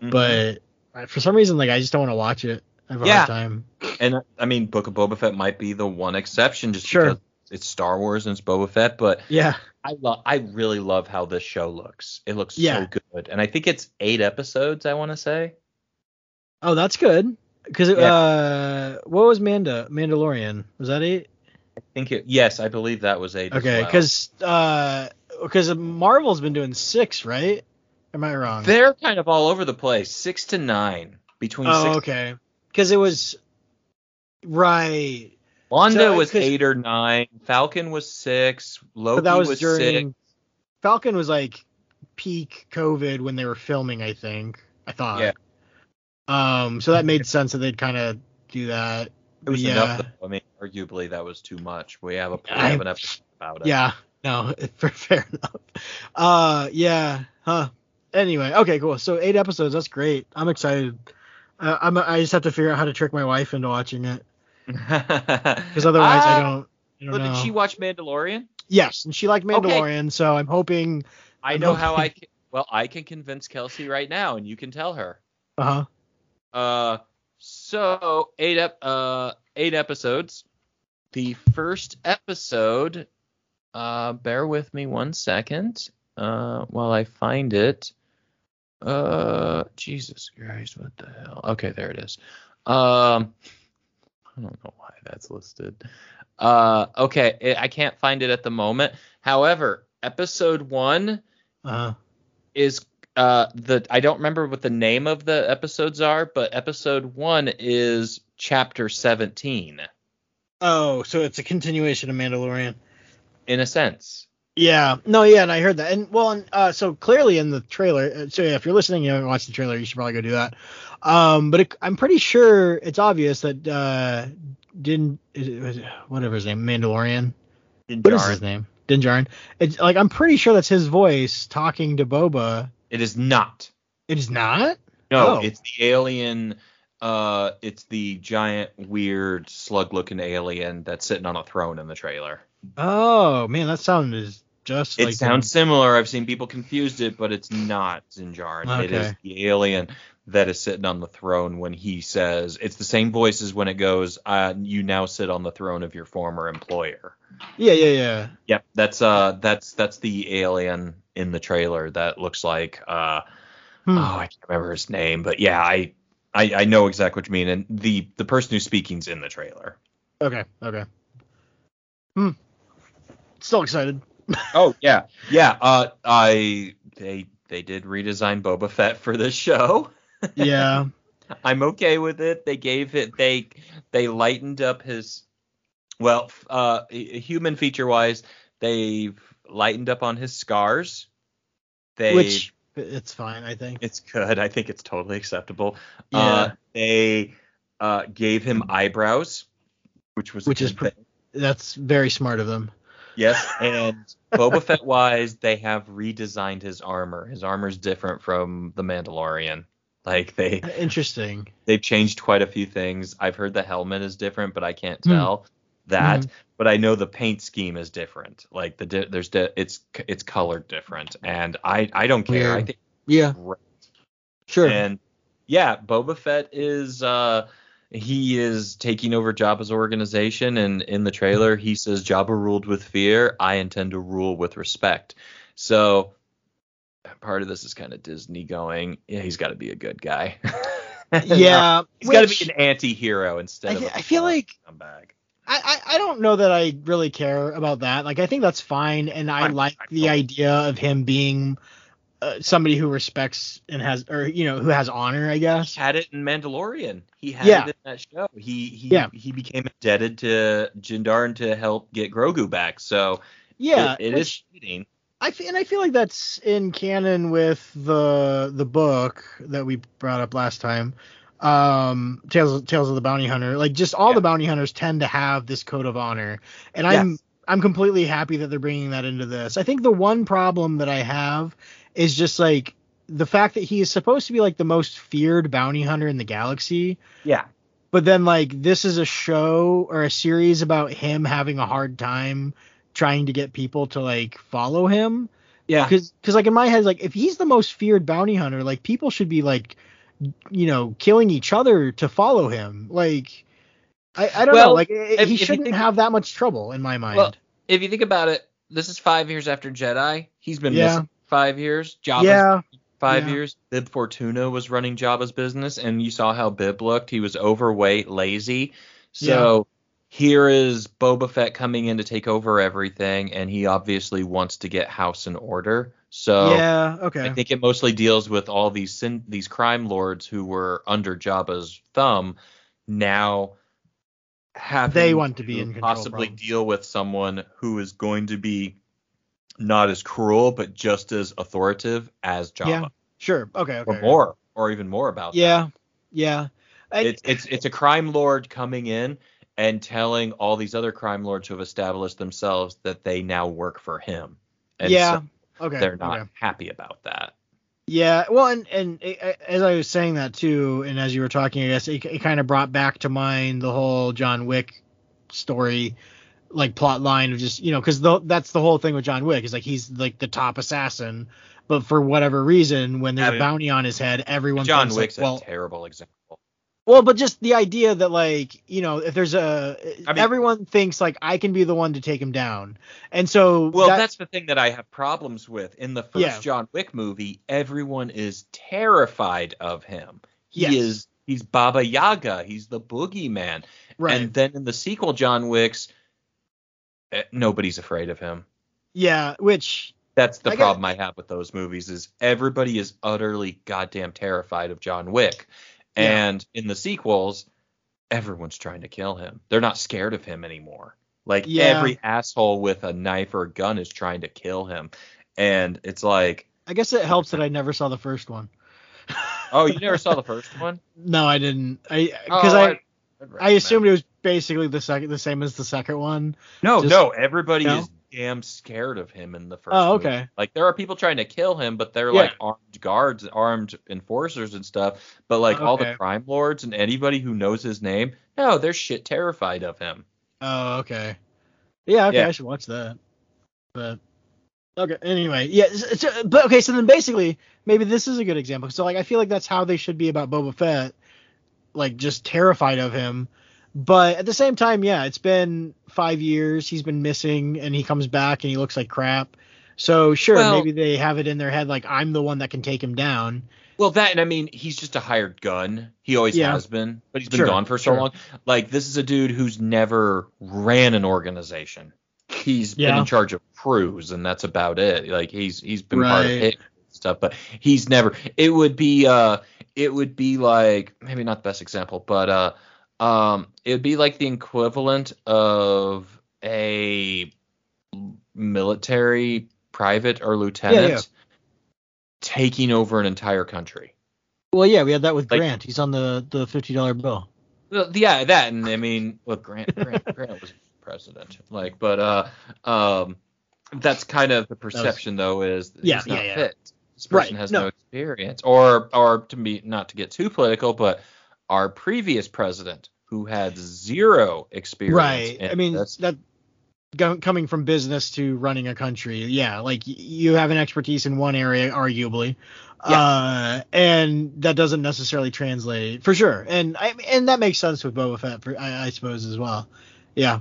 Mhm. But uh, for some reason, like I just don't want to watch it. I have a Yeah. hard time. and I mean Book of Boba Fett might be the one exception just Sure. because it's Star Wars and it's Boba Fett, but Yeah. I love I really love how this show looks. It looks Yeah. so good. And I think it's 8 episodes, I want to say. Oh, that's good. Because Yeah. uh, what was Manda Mandalorian? Was that eight? I think it yes, I believe that was 8 as Okay, well. because uh, because Marvel's been doing six, right? Am I wrong? They're kind of all over the place. Six to nine between oh, six. okay. Because it was right, Wanda So, was eight or nine. Falcon was six. Loki was, was, during six. Falcon was like peak COVID when they were filming. I think I thought. Yeah. Um. So that made sense that they'd kind of do that. It was yeah. enough. Though. I mean, arguably that was too much. We have a we have an episode about it. Yeah. No. [laughs] Fair, fair enough. Uh. Yeah. Huh. Anyway. Okay. Cool. So eight episodes. That's great. I'm excited. Uh, I'm. I just have to figure out how to trick my wife into watching it because [laughs] otherwise I don't. I don't But know. did she watch Mandalorian? Yes, and she liked Okay. Mandalorian, so I'm hoping. I I'm know how I can. Well, I can convince Kelsey right now, and you can tell her. Uh huh. Uh, so eight ep- uh eight episodes. The first episode. Uh, bear with me one second. Uh, while I find it. Uh, Jesus Christ, what the hell? Okay, there it is. Um, I don't know why that's listed. Uh, okay, it, I can't find it at the moment. However, episode one Uh huh. is uh the I don't remember what the name of the episodes are, but episode one is chapter seventeen. Oh, so it's a continuation of Mandalorian. in a sense. Yeah. No. Yeah, and I heard that. And well, and, uh, so clearly in the trailer. uh, So yeah, if you're listening, you haven't watched the trailer, you should probably go do that. Um, but it, I'm pretty sure it's obvious that uh, Din, is it- was it- whatever his name, Mandalorian. Is his name? Din Djarin. It's like I'm pretty sure that's his voice talking to Boba. It is not. It is not. No, Oh. it's the alien. Uh, it's the giant, weird, slug-looking alien that's sitting on a throne in the trailer. Oh man, that sounded just It like sounds similar. I've seen people confused it, but it's not Din Djarin. It is the alien that is sitting on the throne when he says it's the same voice as when it goes, uh, "You now sit on the throne of your former employer." Yeah, yeah, yeah. Yep, that's uh, that's that's the alien in the trailer that looks like uh, Hmm. oh, I can't remember his name, but yeah, I. I, I know exactly what you mean, and the the person who's speaking's in the trailer. Okay, okay. Hmm. Still excited. Oh yeah, yeah. Uh, I they they did redesign Boba Fett for this show. Yeah. [laughs] I'm okay with it. They gave it they they lightened up his well, uh human feature wise, they've lightened up on his scars. They Which it's fine, I think. it's good. I think it's totally acceptable. Yeah. Uh they uh gave him eyebrows, which was Which is pr- That's very smart of them. Yes, and Boba Fett wise, they have redesigned his armor. His armor's different from the Mandalorian. Like they Interesting. they've changed quite a few things. I've heard the helmet is different, but I can't Hmm. tell that. Mhm. But I know the paint scheme is different. Like the di- there's di- it's it's colored different, and I I don't care. I think Yeah, great. sure. And yeah, Boba Fett is uh he is taking over Jabba's organization and in the trailer he says Jabba ruled with fear, I intend to rule with respect. So part of this is kind of Disney going, yeah, he's got to be a good guy. [laughs] yeah, he's got to be an anti-hero instead I of fe- a I feel like- scumbag. I, I I don't know that I really care about that. Like I think that's fine, and I Fine, like the idea of him being uh, somebody who respects and has, or you know, who has honor. I guess. had it in Mandalorian. He had Yeah. it in that show. He he Yeah. he became indebted to Din Djarin to help get Grogu back. So Yeah, it, it is fitting. I and I feel like that's in canon with the the book that we brought up last time. Um, Tales Tales of the Bounty Hunter. Like just all Yeah. the bounty hunters tend to have this code of honor, and I'm I'm completely happy that they're bringing that into this. I think the one problem that I have is just like the fact that he is supposed to be like the most feared bounty hunter in the galaxy. Yeah. But then like this is a show or a series about him having a hard time trying to get people to like follow him. Yeah. Because because like in my head like if he's the most feared bounty hunter like people should be like you know killing each other to follow him like. I, I don't Well, know. Like if- he if shouldn't think- have that much trouble in my mind. Well, if you think about it, this is five years after Jedi. He's been Yeah. missing five years. Jabba's yeah, five yeah. years. Bib Fortuna was running Jabba's business, and you saw how Bib looked. He was overweight, lazy. So here is Boba Fett coming in to take over everything, and he obviously wants to get house in order. So yeah, okay. I think it mostly deals with all these sin- these crime lords who were under Jabba's thumb now have They want to be in possibly deal with someone who is going to be not as cruel but just as authoritative as Jabba Yeah, Sure. Okay. Okay. or more or even more about that. Yeah. Yeah. I, it's it's it's a crime lord coming in and telling all these other crime lords who have established themselves that they now work for him. And yeah. so okay. they're not okay. happy about that. Yeah. Well, and and as I was saying that too, and as you were talking, I guess it, it kind of brought back to mind the whole John Wick story, like plot line of just you know because that's the whole thing with John Wick is like he's like the top assassin, but for whatever reason, when there's I a mean, bounty on his head, everyone John thinks, Wick's like, well, a terrible example. Well, but just the idea that like you know if there's a I mean- everyone thinks like I can be the one to take him down, and so Well, that- that's the thing that I have problems with. In the first Yeah. John Wick movie, everyone is terrified of him. He Yes. is he's Baba Yaga. He's the boogeyman. right. And then in the sequel, John Wick's, Eh, nobody's afraid of him. yeah, which That's the I problem I have with those movies is everybody is utterly goddamn terrified of John Wick. Yeah. And in the sequels, everyone's trying to kill him. They're not scared of him anymore. Like Yeah. every asshole with a knife or a gun is trying to kill him. And it's like, I guess it helps that I never saw the first one. oh, you [laughs] never saw the first one? No, I didn't. I because Oh, I I recommend assumed it was basically the second the same as the second one. No, Just- no, everybody No? is damn scared of him in the first. Oh, movie. okay. Like there are people trying to kill him, but they're Yeah. like armed guards, armed enforcers and stuff. But like all the crime lords and anybody who knows his name, no, they're shit terrified of him. Oh, okay. Yeah, okay, Yeah. I should watch that. But okay, anyway, yeah. So, but okay, so then basically, maybe this is a good example. So like, I feel like that's how they should be about Boba Fett, like just terrified of him. But at the same time, yeah, it's been five years. He's been missing, and he comes back and he looks like crap. So sure, Well- maybe they have it in their head like I'm the one that can take him down. Well, that and I mean, he's just a hired gun. He always Yeah. has been, but he's been Sure, gone for so sure. long. Like this is a dude who's never ran an organization. He's been in charge of crews, and that's about it. Like he's he's been part of Right. hit stuff, but he's never. It would be uh, it would be like maybe not the best example, but uh, um, it would be like the equivalent of a military private or lieutenant yeah. taking over an entire country. Well, yeah, we had that with Like- Grant. He's on the the fifty dollar bill. Well, yeah, that and I mean, look, Grant, Grant, [laughs] Grant was president, like, but uh, um, that's kind of the perception though is that Yeah, he's not yeah, yeah. fit. This Right, person has no. no. experience, or or to be not to get too political, but our previous president who had zero experience. Right. I mean, this, that go, coming from business to running a country, yeah, like you have an expertise in one area, arguably, uh, and that doesn't necessarily translate for sure. And I and that makes sense with Boba Fett, for, I, I suppose as well. Yeah.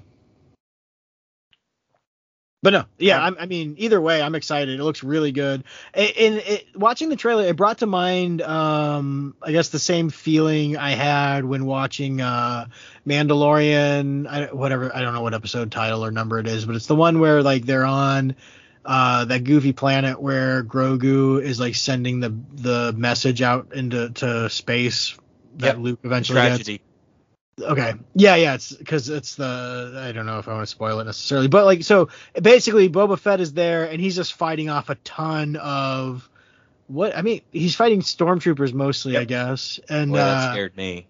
But no, yeah, I'm, I mean, either way, I'm excited. It looks really good. And, watching the trailer, it brought to mind, um, I guess the same feeling I had when watching uh, Mandalorian. I, whatever, I don't know what episode title or number it is, but it's the one where like they're on uh, that goofy planet where Grogu is like sending the the message out into to space that Yep. Luke eventually gets. Okay. Yeah, yeah. It's because it's the I don't know if I want to spoil it necessarily, but like so basically Boba Fett is there and he's just fighting off a ton of what I mean he's fighting stormtroopers mostly I guess and that uh, scared me.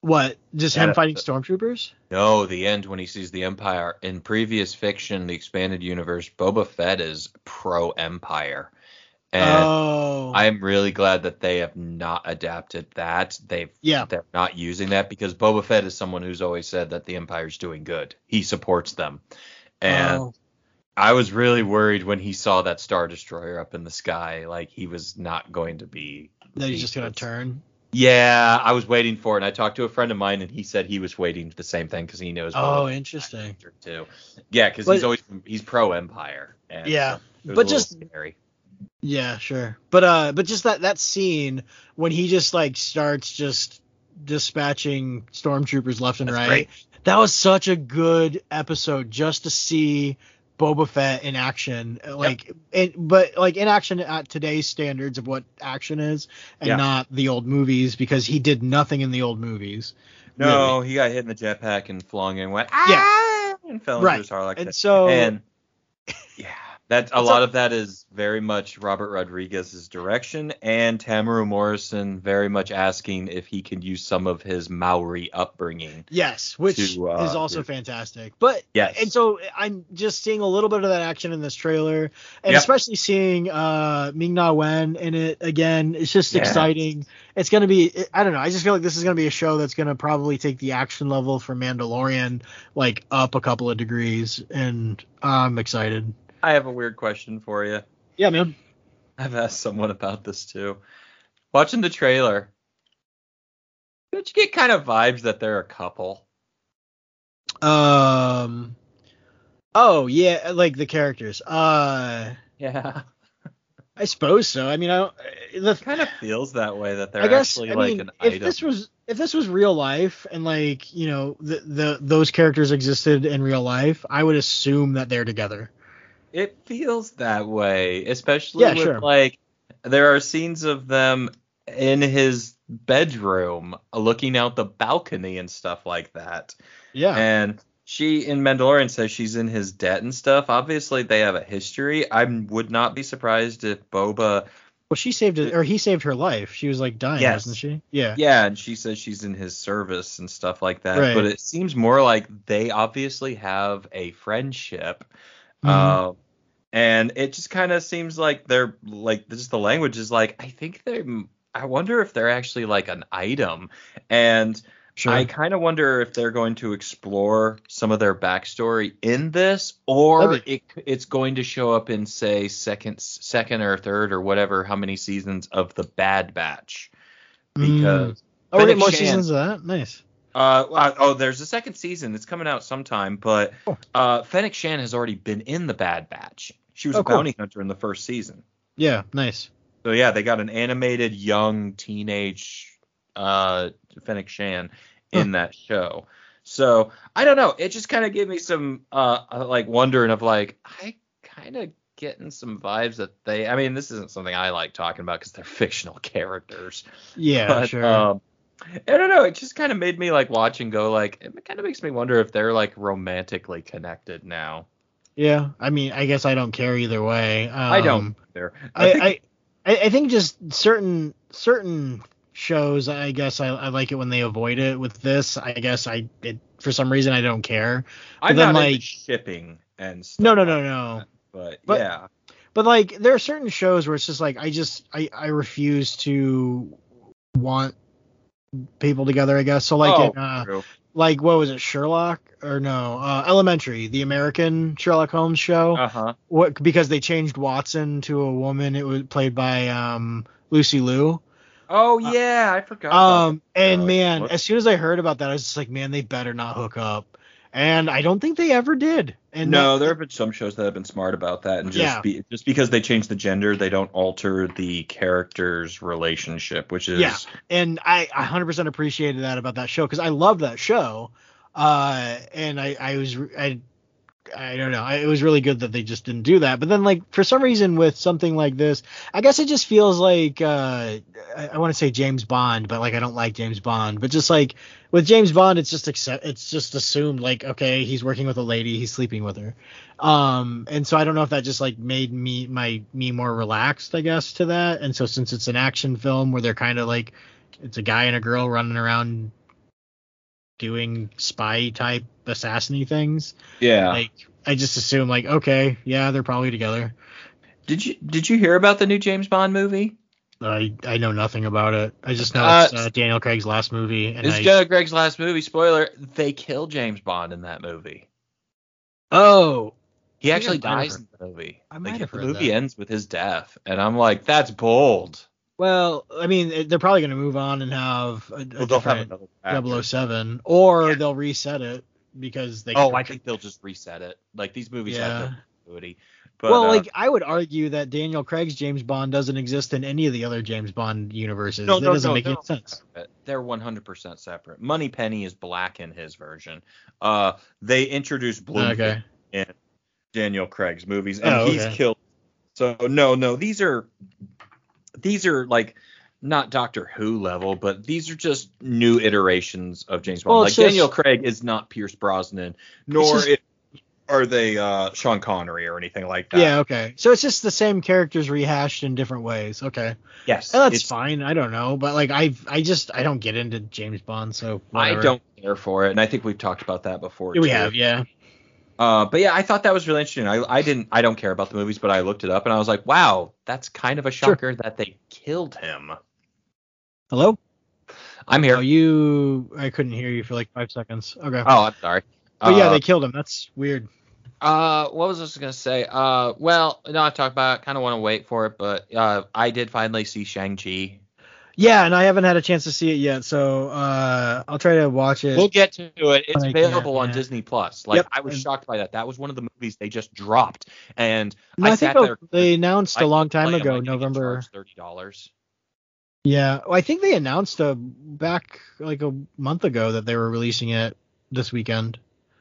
What? Just him Yeah. fighting stormtroopers? No, the end when he sees the Empire. In previous fiction, the expanded universe, Boba Fett is pro Empire. And oh. I am really glad that they have not adapted that. They've yeah. they're not using that because Boba Fett is someone who's always said that the Empire's doing good. He supports them. And Oh. I was really worried when he saw that Star Destroyer up in the sky, like he was not going to be That he's just gonna turn. Yeah, I was waiting for it. And I talked to a friend of mine, and he said he was waiting for the same thing because he knows. Oh, Boba interesting. Too. Yeah, because he's always he's pro Empire. Yeah, so it was but just- scary. Yeah, sure. But uh but just that that scene when he just like starts just dispatching stormtroopers left and That's right. great. That was such a good episode just to see Boba Fett in action. Like it, but like in action at today's standards of what action is and Yeah. not the old movies because he did nothing in the old movies. No, he got hit in the jetpack and flung and went Yeah. ah, and fell into Right. his Sarlacc. And so and [laughs] yeah, that a lot a- of that is very much Robert Rodriguez's direction and Temuera Morrison very much asking if he can use some of his Maori upbringing. Yes, which to, uh, is also yeah. fantastic. But Yes. and so I'm just seeing a little bit of that action in this trailer, and Yep. especially seeing uh Ming Na Wen in it again. It's just exciting. It's gonna be I don't know. I just feel like this is gonna be a show that's gonna probably take the action level for Mandalorian like up a couple of degrees, and I'm excited. I have a weird question for you. Yeah, man. I've asked someone about this too. Watching the trailer, don't you get kind of vibes that they're a couple? Um. Oh yeah, like the characters. Uh, Yeah. I suppose so. I mean, I don't. The kind of feels that way that they're I guess actually I like mean, an if item. this was if this was real life and like you know the, the those characters existed in real life, I would assume that they're together. It feels that way, especially Yeah, with sure. like there are scenes of them in his bedroom uh, looking out the balcony and stuff like that. Yeah. And she in Mandalorian says she's in his debt and stuff. Obviously they have a history. I would not be surprised if Boba well, she saved it, or he saved her life. She was like dying, Yes. wasn't she? Yeah. Yeah, and she says she's in his service and stuff like that. Right. But it seems more like they obviously have a friendship. Mhm. Uh, and it just kind of seems like they're like just the language is like I think they I wonder if they're actually like an item. And Sure. I kind of wonder if they're going to explore some of their backstory in this, or it, it's going to show up in say second, second or third or whatever how many seasons of the Bad Batch. Mm. Because oh, we're getting Fennec more Shan- seasons of that. Nice. Uh, well, oh, there's a second season. It's coming out sometime, but Oh. uh, Fennec Shan has already been in the Bad Batch. She was Oh, a cool. bounty hunter in the first season. Yeah. Nice. So yeah, they got an animated young teenage uh, Fennec Shan in that show. So I don't know. It just kind of gave me some uh, uh, like wondering of like I kind of getting some vibes that they. I mean, this isn't something I like talking about because they're [laughs] fictional characters. Yeah. But, sure. Um, I don't know. It just kind of made me like watch and go like it kind of makes me wonder if they're like romantically connected now. yeah. I mean, I guess I don't care either way. Um, I don't. There. I, think- I, I I think just certain certain shows I guess I, I like it when they avoid it. With this, I guess I it, for some reason I don't care. I'm then, not like- shipping and stuff. No, no, no, no. that, But, But- yeah. But like there are certain shows where it's just like I just I I refuse to want people together. I guess so. Like oh, in, uh, like what was it Sherlock or no uh, Elementary, the American Sherlock Holmes show. Uh-huh. what because they changed Watson to a woman. It was played by um Lucy Liu. Oh yeah, I forgot. Um, and Uh, man, what- as soon as I heard about that, I was just like, man, they better not hook up. And I don't think they ever did. And no, that- there have been some shows that have been smart about that, and just Yeah. be, just because they change the gender, they don't alter the character's relationship, which is Yeah. and I 100% appreciated that about that show because I love that show. Uh, and I, I was, I, I don't know. It was really good that they just didn't do that. But then, like, for some reason, with something like this, I guess it just feels like, uh, I, I want to say James Bond, but like, I don't like James Bond. But just like with James Bond, it's just accept, it's just assumed like, okay, he's working with a lady, he's sleeping with her. Um, and so I don't know if that just like made me my me more relaxed, I guess, to that. And so since it's an action film where they're kind of like, it's a guy and a girl running around doing spy type assassiny things. Yeah. Like I just assume like okay, yeah, they're probably together. Did you did you hear about the new James Bond movie? I I know nothing about it. I just know Uh, it's uh, Daniel Craig's last movie, and It's I, Jonah Greg's last movie. Spoiler: They kill James Bond in that movie. oh He actually think I might have dies in the movie. I might Like, have the movie that. ends with his death, and I'm like, that's bold. Well, I mean they're probably gonna move on and have a, a Well, have another 007, or Yeah. they'll reset it because they. Oh, I think they'll just reset it. Like these movies Yeah. have continuity. But, well, uh, like I would argue that Daniel Craig's James Bond doesn't exist in any of the other James Bond universes. No, that no, doesn't no, make any sense. they're 100% separate. Moneypenny is black in his version. Uh, they introduced Blofeld Okay. in Daniel Craig's movies, and Oh, he's killed. So no, no, these are these are like not Doctor Who level, but these are just new iterations of James Bond. Well, like just- Daniel Craig is not Pierce Brosnan, nor just- it, are they uh, Sean Connery or anything like that. Yeah, okay. So it's just the same characters rehashed in different ways. Okay. Yes. And that's fine. I don't know, but like I I just I don't get into James Bond, so I don't care for it, and I think we've talked about that before. We too. have, yeah. Uh, but yeah, I thought that was really interesting. I, I didn't, I don't care about the movies, but I looked it up and I was like, wow, that's kind of a Sure. shocker that they killed him. Hello? I'm here. Oh, you I couldn't hear you for like 5 seconds. Okay. Oh, I'm sorry. but yeah, Uh, they killed him. That's weird. Uh, what was I just gonna say? Uh, well, no, I've talked about. Kind of want to wait for it, but uh, I did finally see Shang Chi. Yeah, and I haven't had a chance to see it yet, so uh I'll try to watch it. We'll get to it. It's Like, yeah, available on yeah. Disney Plus. Like Yep. I was shocked by that. That was one of the movies they just dropped, and I, I, think sat there. they announced a I long time ago, like, they get November. Thirty dollars. Yeah, well, I think they announced a back like a month ago that they were releasing it this weekend.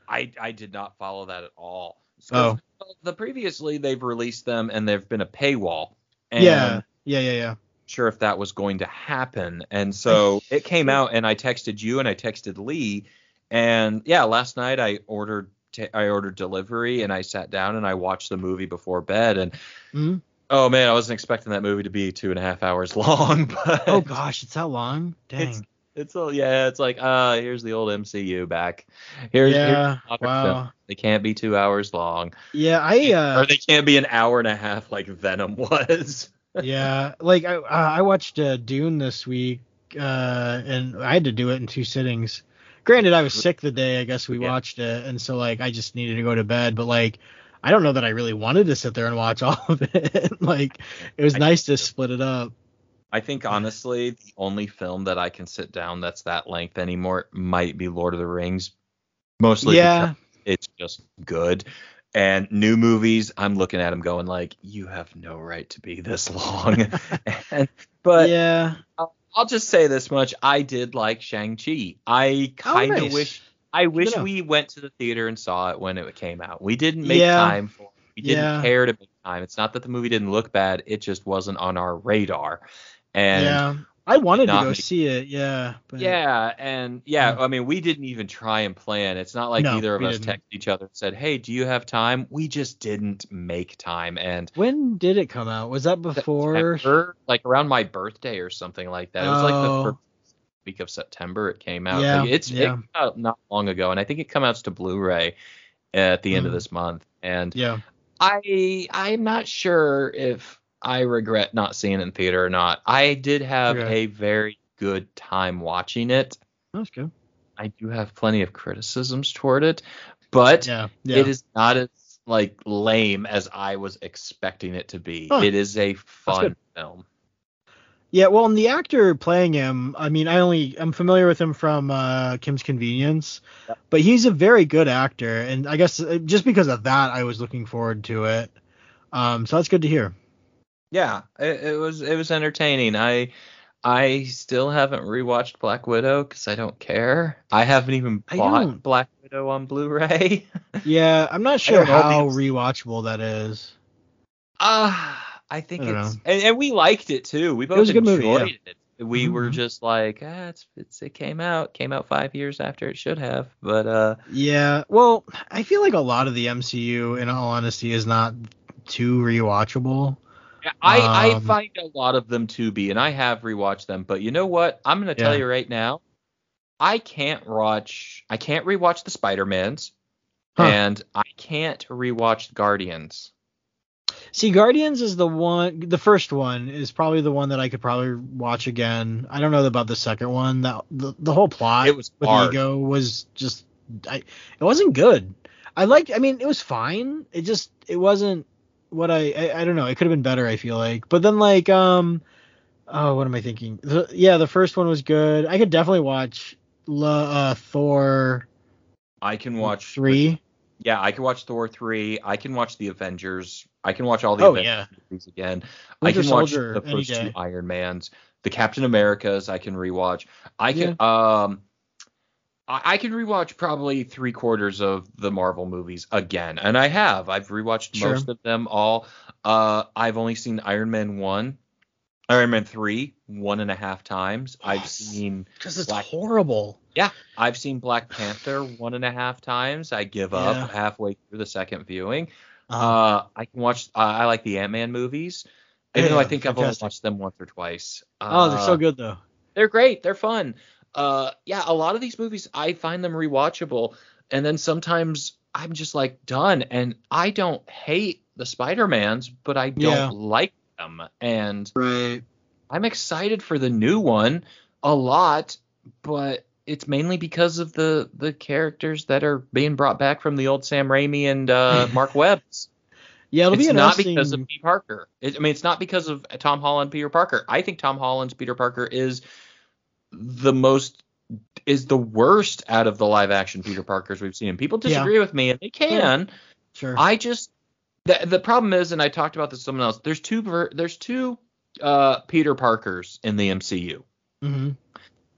I I did not follow that at all. Oh. The previously they've released them and there've been a paywall. And yeah, yeah, yeah, yeah. Sure, if that was going to happen, and so [laughs] it came out, and I texted you and I texted Lee, and yeah, last night I ordered ta I ordered delivery and I sat down and I watched the movie before bed, and Mhm. oh man, I wasn't expecting that movie to be two and a half hours [laughs] long, but Oh gosh, it's that long. Dang. It's- it's a, yeah, it's like uh here's the old MCU back. Here's, here's yeah. modern Wow. film. They can't be two hours long. Yeah, I uh or they can't be an hour and a half like Venom [laughs] was. Yeah, like I uh, I watched uh, Dune this week, uh, and I had to do it in two sittings. Granted, I was sick the day I guess we Yeah. watched it, and so like I just needed to go to bed. But like, I don't know that I really wanted to sit there and watch [laughs] all of it. like, it was I nice to split it up. I think honestly, the only film that I can sit down that's that length anymore might be Lord of the Rings. Mostly yeah, because it's just good. And new movies, I'm looking at them going like, you have no right to be this long. [laughs] and, but yeah. I'll just say this much: I did like Shang Chi. I kind of Oh, nice. wish I wish we went to the theater and saw it when it came out. We didn't make Yeah. time for. it. We didn't Yeah. care to make time. It's not that the movie didn't look bad; it just wasn't on our radar. And yeah, I wanted to go make- see it. Yeah, but yeah, and yeah, I mean, we didn't even try and plan. It's not like No, either of us didn't. texted each other and said, "Hey, do you have time?" We just didn't make time, and When did it come out? Was that before? September, like around my birthday or something like that. It was like Oh. the first week of September it came out. Yeah, Like, it's it yeah. came out not long ago, and I think it comes out to Blu-ray at the end of Mm. this month. And Yeah. I I'm not sure if I regret not seeing it in theater or not. I did have a very good time watching it. That's good. I do have plenty of criticisms toward it, but Yeah. Yeah. it is not as like lame as I was expecting it to be. Huh. It is a fun film. Yeah, well, and the actor playing him, I mean, I only I'm familiar with him from uh, Kim's Convenience, Yep. but he's a very good actor, and I guess uh, just because of that, I was looking forward to it. Um, so that's good to hear. Yeah, it, it was it was entertaining. I I still haven't rewatched Black Widow because I don't care. I haven't even bought. Black Widow on Blu-ray. [laughs] Yeah, I'm not sure how rewatchable that is. Ah, I think I it's and, and we liked it too. We both was a good movie, enjoyed it. We were Mhm. just like, ah, it's, it's it came out came out five years after it should have, but uh, Yeah, well, I feel like a lot of the MCU, in all honesty, is not too rewatchable. I I Um, find a lot of them to be, and I have rewatched them. But you know what? I'm gonna tell you right now, I can't watch. I can't rewatch the Spider Mans, Huh. and I can't rewatch Guardians. See, Guardians is the one. The first one is probably the one that I could probably watch again. I don't know about the second one. That the, the whole plot It was with hard. Ego was just. I, it wasn't good. I liked. I mean, it was fine. It just. It wasn't what I. I, I don't know. It could have been better. I feel like. But then like um. Oh, what am I thinking? The, yeah, the first one was good. I could definitely watch La, uh, Thor I can watch three. Yeah, I can watch Thor three. I can watch the Avengers. I can watch all the Oh, Avengers yeah. movies again. I Winter can watch the first two Iron Mans. The Captain Americas I can rewatch. I can um I, I can rewatch probably three quarters of the Marvel movies again. And I have. I've rewatched Sure. most of them all. Uh I've only seen Iron Man one, Iron Man three, one and a half times. I've seen Because it's Black- horrible. Yeah, I've seen Black Panther one and a half times. I give Yeah. up halfway through the second viewing. Uh, Uh, I can watch. Uh, I like the Ant Man movies, even though I Yeah, think I've only watched them once or twice. oh, they're so Uh, good though. They're great. They're fun. Uh, yeah, a lot of these movies I find them rewatchable, and then sometimes I'm just like done. And I don't hate the Spider Mans, but I don't Yeah. like them. And Right. I'm excited for the new one a lot, but it's mainly because of the the characters that are being brought back from the old Sam Raimi and uh, [laughs] Mark Webb's. Yeah, it'll it's be interesting. It's not because of Pete Parker. It, I mean, it's not because of Tom Holland, Peter Parker. I think Tom Holland's Peter Parker is the most is the worst out of the live action Peter Parkers we've seen. And People Yeah. disagree with me, and they can. sure. I just the the problem is, and I talked about this with someone else. There's two ver- there's two uh, Peter Parkers in the MCU. hmm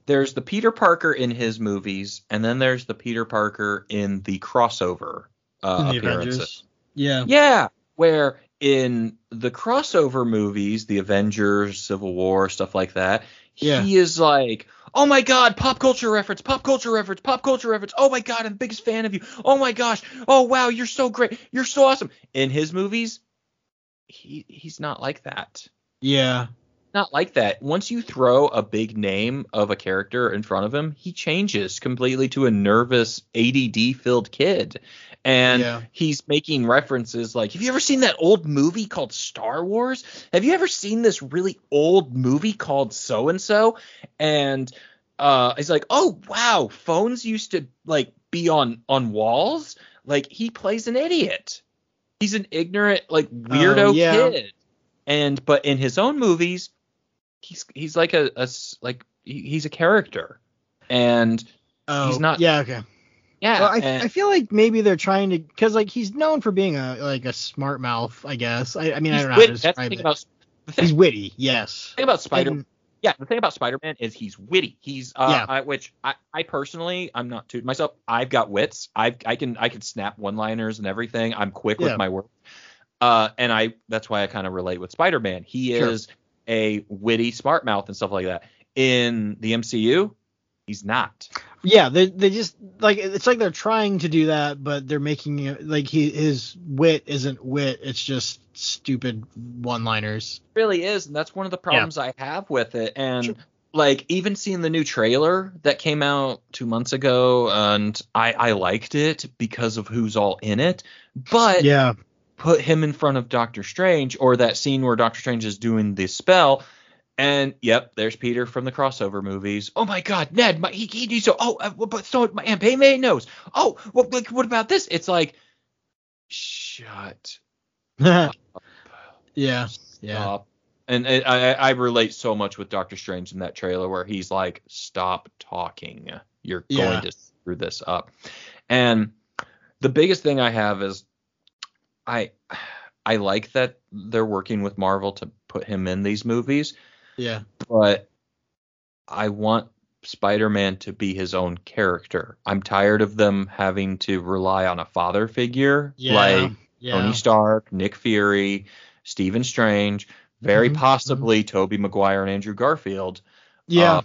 There's the Peter Parker in his movies, and then there's the Peter Parker in the crossover uh, In the appearances. Avengers. Yeah. Yeah, where in the crossover movies, the Avengers, Civil War, stuff like that, Yeah. he is like, "Oh my god, pop culture reference, pop culture reference, pop culture reference. Oh my god, I'm the biggest fan of you. Oh my gosh. Oh wow, you're so great. You're so awesome." In his movies, he he's not like that. Yeah. Not like that. Once you throw a big name of a character in front of him, he changes completely to a nervous, ADD filled kid. And Yeah. he's making references like, Have you ever seen that old movie called Star Wars? Have you ever seen this really old movie called so and so? And uh, he's like, Oh wow, phones used to like be on on walls. Like he plays an idiot. He's an ignorant, like weirdo Oh, yeah. kid. And but in his own movies, he's he's like a, a like he's a character. And Oh, He's not- Yeah. Okay. Yeah, Well, I, and- I feel like maybe they're trying to because like he's known for being a like a smart mouth. I guess. I, I mean I don't know how to that's the thing it. about the thing, he's witty. Yes. thing about Spider And- yeah, the thing about Spider-Man is he's witty. He's uh, Yeah. I, which I, I personally, I'm not tooting myself. I've got wits. I I can I can snap one-liners and everything. I'm quick Yeah. with my work. Uh, and I that's why I kind of relate with Spider-Man. He Sure. is a witty, smart mouth and stuff like that. In the MCU, he's not. Yeah, they they just like it's like they're trying to do that, but they're making it like he his wit isn't wit. It's just stupid one-liners. really is, and that's one of the problems I have with it. And Sure. like even seeing the new trailer that came out two months ago, and I I liked it because of who's all in it, but Yeah. put him in front of Doctor Strange or that scene where Doctor Strange is doing the spell. And yep, there's Peter from the crossover movies. Oh my God, Ned, my, he, he, so oh, uh, but so my Aunt May knows. Oh, well, like, what about this? It's like, shut [laughs] yeah. Yeah. stop. And I, I, I relate so much with Doctor Strange in that trailer where he's like, "Stop talking. You're Yeah. going to screw this up." And the biggest thing I have is, I, I like that they're working with Marvel to put him in these movies, Yeah. but I want Spider-Man to be his own character. I'm tired of them having to rely on a father figure Yeah. like yeah. Tony Stark, Nick Fury, Stephen Strange, very Mhm, possibly Tobey Maguire and Andrew Garfield. yeah. Uh,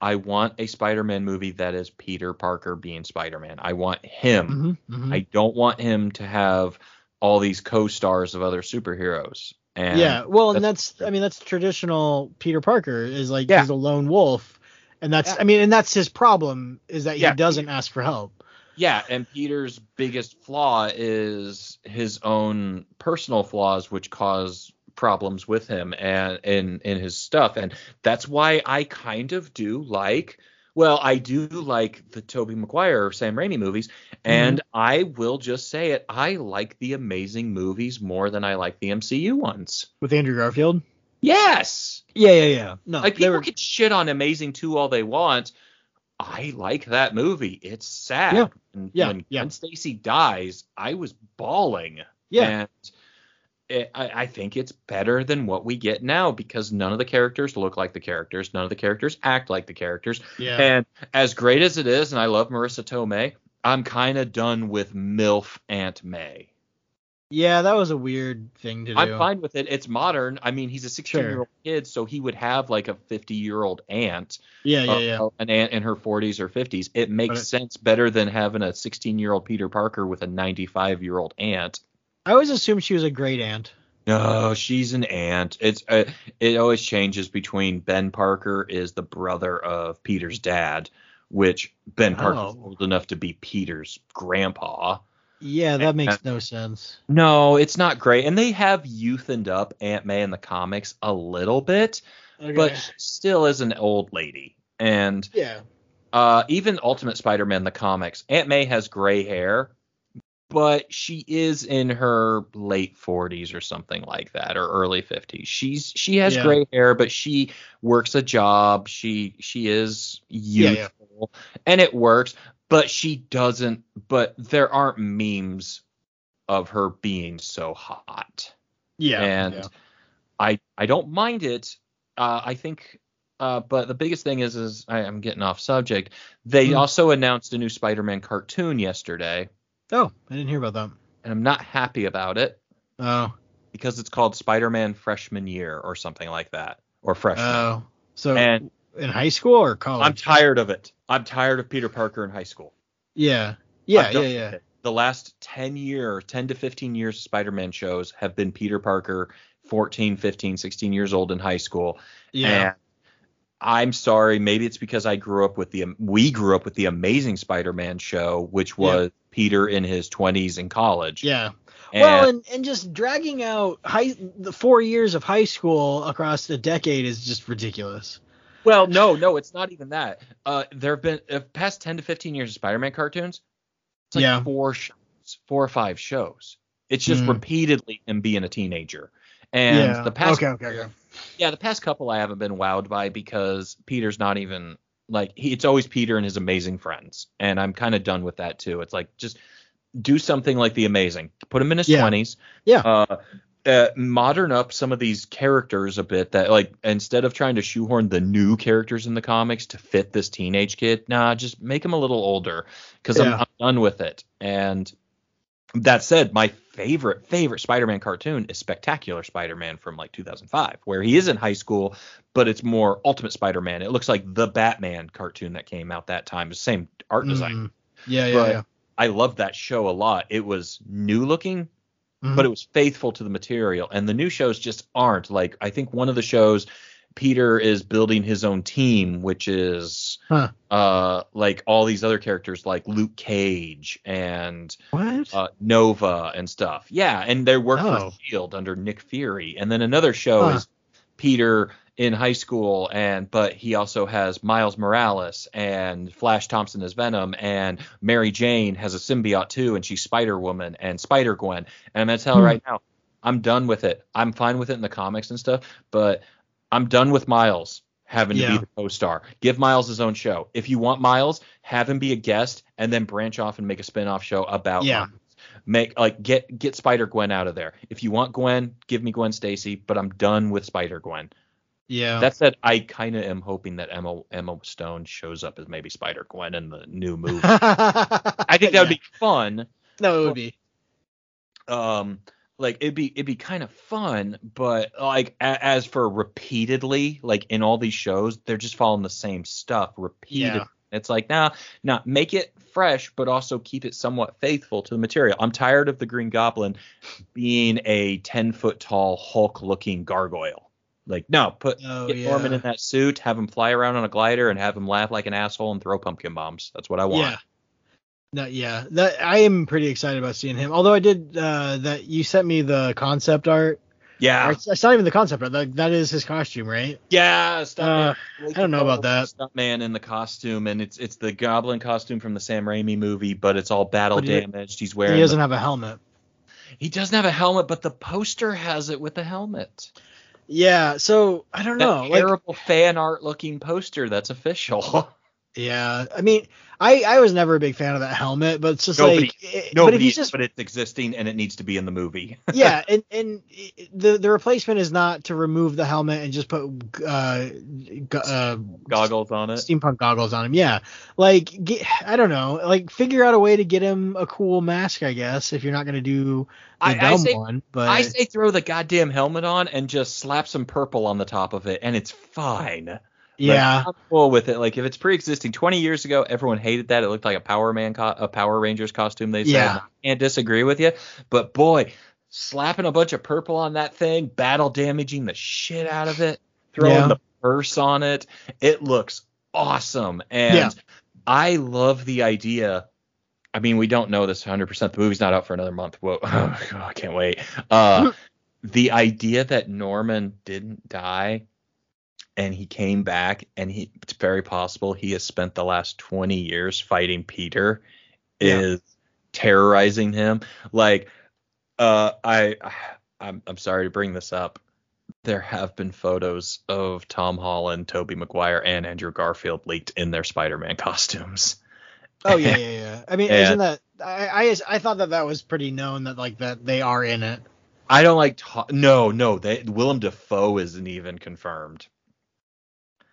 I want a Spider-Man movie that is Peter Parker being Spider-Man. I want him. Mhm, mhm. I don't want him to have all these co-stars of other superheroes. And yeah. Well, and that's- that's I mean that's traditional Peter Parker is like Yeah. he's a lone wolf, And that's Yeah. I mean, and that's his problem is that Yeah. he doesn't ask for help. Yeah, and Peter's biggest flaw is his own personal flaws, which cause problems with him and in in his stuff, and that's why I kind of do like. Well, I do like the Tobey Maguire or Sam Raimi movies, and mm-hmm. I will just say it. I like the Amazing movies more than I like the MCU ones. With Andrew Garfield. Yes, Yeah, yeah, yeah. No, like people were- can shit on Amazing 2 all they want. I like that movie. It's sad. Yeah. And Yeah, when yeah. Gwen Stacy dies, I was bawling. Yeah. And it, I, I think it's better than what we get now because none of the characters look like the characters. None of the characters act like the characters. yeah. And as great as it is, and I love Marisa Tomei, I'm kind of done with MILF Aunt May. yeah, that was a weird thing to do. I'm fine with it. It's modern. I mean, he's a 16 year old kid, so he would have like a 50 year old aunt, Yeah, yeah, uh, yeah. uh, an aunt in her 40s or 50s. It makes it- sense better than having a 16 year old Peter Parker with a 95 year old aunt. I always assumed she was a great aunt. No, she's an aunt. It's uh, it always changes between Ben Parker is the brother of Peter's dad, which Ben Parker's Oh. old enough to be Peter's grandpa. Yeah, that makes no sense. No, it's not great. And they have youthened up Aunt May in the comics a little bit, Okay. but still is an old lady. And yeah. uh, even Ultimate Spider-Man the comics, Aunt May has gray hair, but she is in her late 40s or something like that, or early 50s. She's she has Yeah. gray hair, but she works a job. She she is youthful, yeah. and it works. But she doesn't. But there aren't memes of her being so hot Yeah. and yeah. I I don't mind it. Uh, I think, uh, but the biggest thing is is I, I'm getting off subject. They Hmm. also announced a new Spider-Man cartoon yesterday, Oh, I didn't hear about that. and I'm not happy about it Oh. because it's called Spider-Man Freshman Year or something like that, or Freshman. Oh. So And- in high school or college? I'm tired of it. I'm tired of Peter Parker in high school. yeah. Yeah, yeah, yeah. it. The last 10 year, 10 to 15 years of Spider-Man shows have been Peter Parker 14, 15, 16 years old in high school. Yeah. And I'm sorry, maybe it's because I grew up with the we grew up with the Amazing Spider-Man show, which was Peter in his 20s in college. Yeah. And well, and, and just dragging out high the four years of high school across a decade is just ridiculous. well, no, no, it's not even that. Uh, there have been uh, past 10 to 15 years of Spider-Man cartoons. It's like Yeah. four shows, four or five shows. It's just Mm. repeatedly him being a teenager. And yeah. the past okay, okay, okay. yeah, the past couple I haven't been wowed by because Peter's not even like he, it's always Peter and his amazing friends, and I'm kind of done with that too. It's like just do something like the amazing, put him in his Yeah. twenties, Yeah. uh, uh, modern up some of these characters a bit. That like instead of trying to shoehorn the new characters in the comics to fit this teenage kid, nah, just make him a little older because I'm, I'm done with it. And that said, my favorite favorite Spider-Man cartoon is Spectacular Spider-Man from like 2005, where he is in high school, but it's more Ultimate Spider-Man. It looks like the Batman cartoon that came out that time. The same art design. Mm. Yeah, yeah, But yeah. I loved that show a lot. It was new looking, Mhm. but it was faithful to the material. And the new shows just aren't. Like I think one of the shows, Peter is building his own team, which is Huh. uh like all these other characters like Luke Cage and What? uh, Nova and stuff. Yeah, and they work Oh. for Shield under Nick Fury. And then another show Huh. is Peter in high school, and but he also has Miles Morales and Flash Thompson as Venom, and Mary Jane has a symbiote too, and she's Spider Woman and Spider Gwen. And I'm gonna tell you Hmm. right now, I'm done with it. I'm fine with it in the comics and stuff, but I'm done with Miles having to be the co-star. Give Miles his own show. If you want Miles, have him be a guest and then branch off and make a spin-off show about Yeah. Miles. Make like get get Spider Gwen out of there. If you want Gwen, give me Gwen Stacy, but I'm done with Spider Gwen. yeah. That said, I kind of am hoping that Emma Emma Stone shows up as maybe Spider Gwen in the new movie. I [laughs] I think that would be fun. No, it would be. um like it'd be it'd be kind of fun but like a, as for repeatedly like in all these shows they're just following the same stuff repeatedly Yeah. it's like nah nah make it fresh but also keep it somewhat faithful to the material i'm tired of the green goblin being a 10 foot tall hulk looking gargoyle Like, no, put Oh, get Norman in that suit, have him fly around on a glider, and have him laugh like an asshole and throw pumpkin bombs. That's what I want. Yeah. No, yeah, that I am pretty excited about seeing him. Although I did uh, that, you sent me the concept art. Yeah. It's, it's not even the concept art. That, that is his costume, right? Yeah, stuntman. Uh, I don't know about that. Stuntman in the costume, and it's it's the Goblin costume from the Sam Raimi movie, but it's all battle he- damaged. He's wearing. He doesn't the- have a helmet. he doesn't have a helmet, but the poster has it with a helmet. Yeah, so I don't That know. Like, terrible fan art looking poster that's official. [laughs] yeah, I mean, I I was never a big fan of that helmet, but it's just Nobody- like, it- but if he's just but it's existing and it needs to be in the movie. [laughs] yeah, and and the the replacement is not to remove the helmet and just put uh, g- uh Goggles on it. steampunk goggles on him. Yeah, like get, I don't know, like figure out a way to get him a cool mask, I guess, if you're not gonna do the I- I dumb say- one. But I say throw the goddamn helmet on and just slap some purple on the top of it, and it's fine. Yeah, I'm cool with it. Like if it's pre-existing, 20 years ago, everyone hated that. It looked like a Power Man, co- a Power Rangers costume. They said, Yeah. I can't disagree with you, but boy, slapping a bunch of purple on that thing, battle damaging the shit out of it, throwing Yeah. the purse on it, it looks awesome. And Yeah. I love the idea. I mean, we don't know this 100%. The movie's not out for another month. Whoa, [laughs] I can't wait. Uh, [laughs] the idea that Norman didn't die and he came back and he it's very possible he has spent the last 20 years fighting Peter Yeah. is terrorizing him like uh I I'm I'm sorry to bring this up there have been photos of Tom Holland, Tobey Maguire and Andrew Garfield leaked in their Spider-Man [laughs] costumes. oh yeah, yeah, yeah. I mean, And- isn't that I, I I thought that that was pretty known that like that they are in it. I don't like to- no no they Willem Dafoe isn't even confirmed.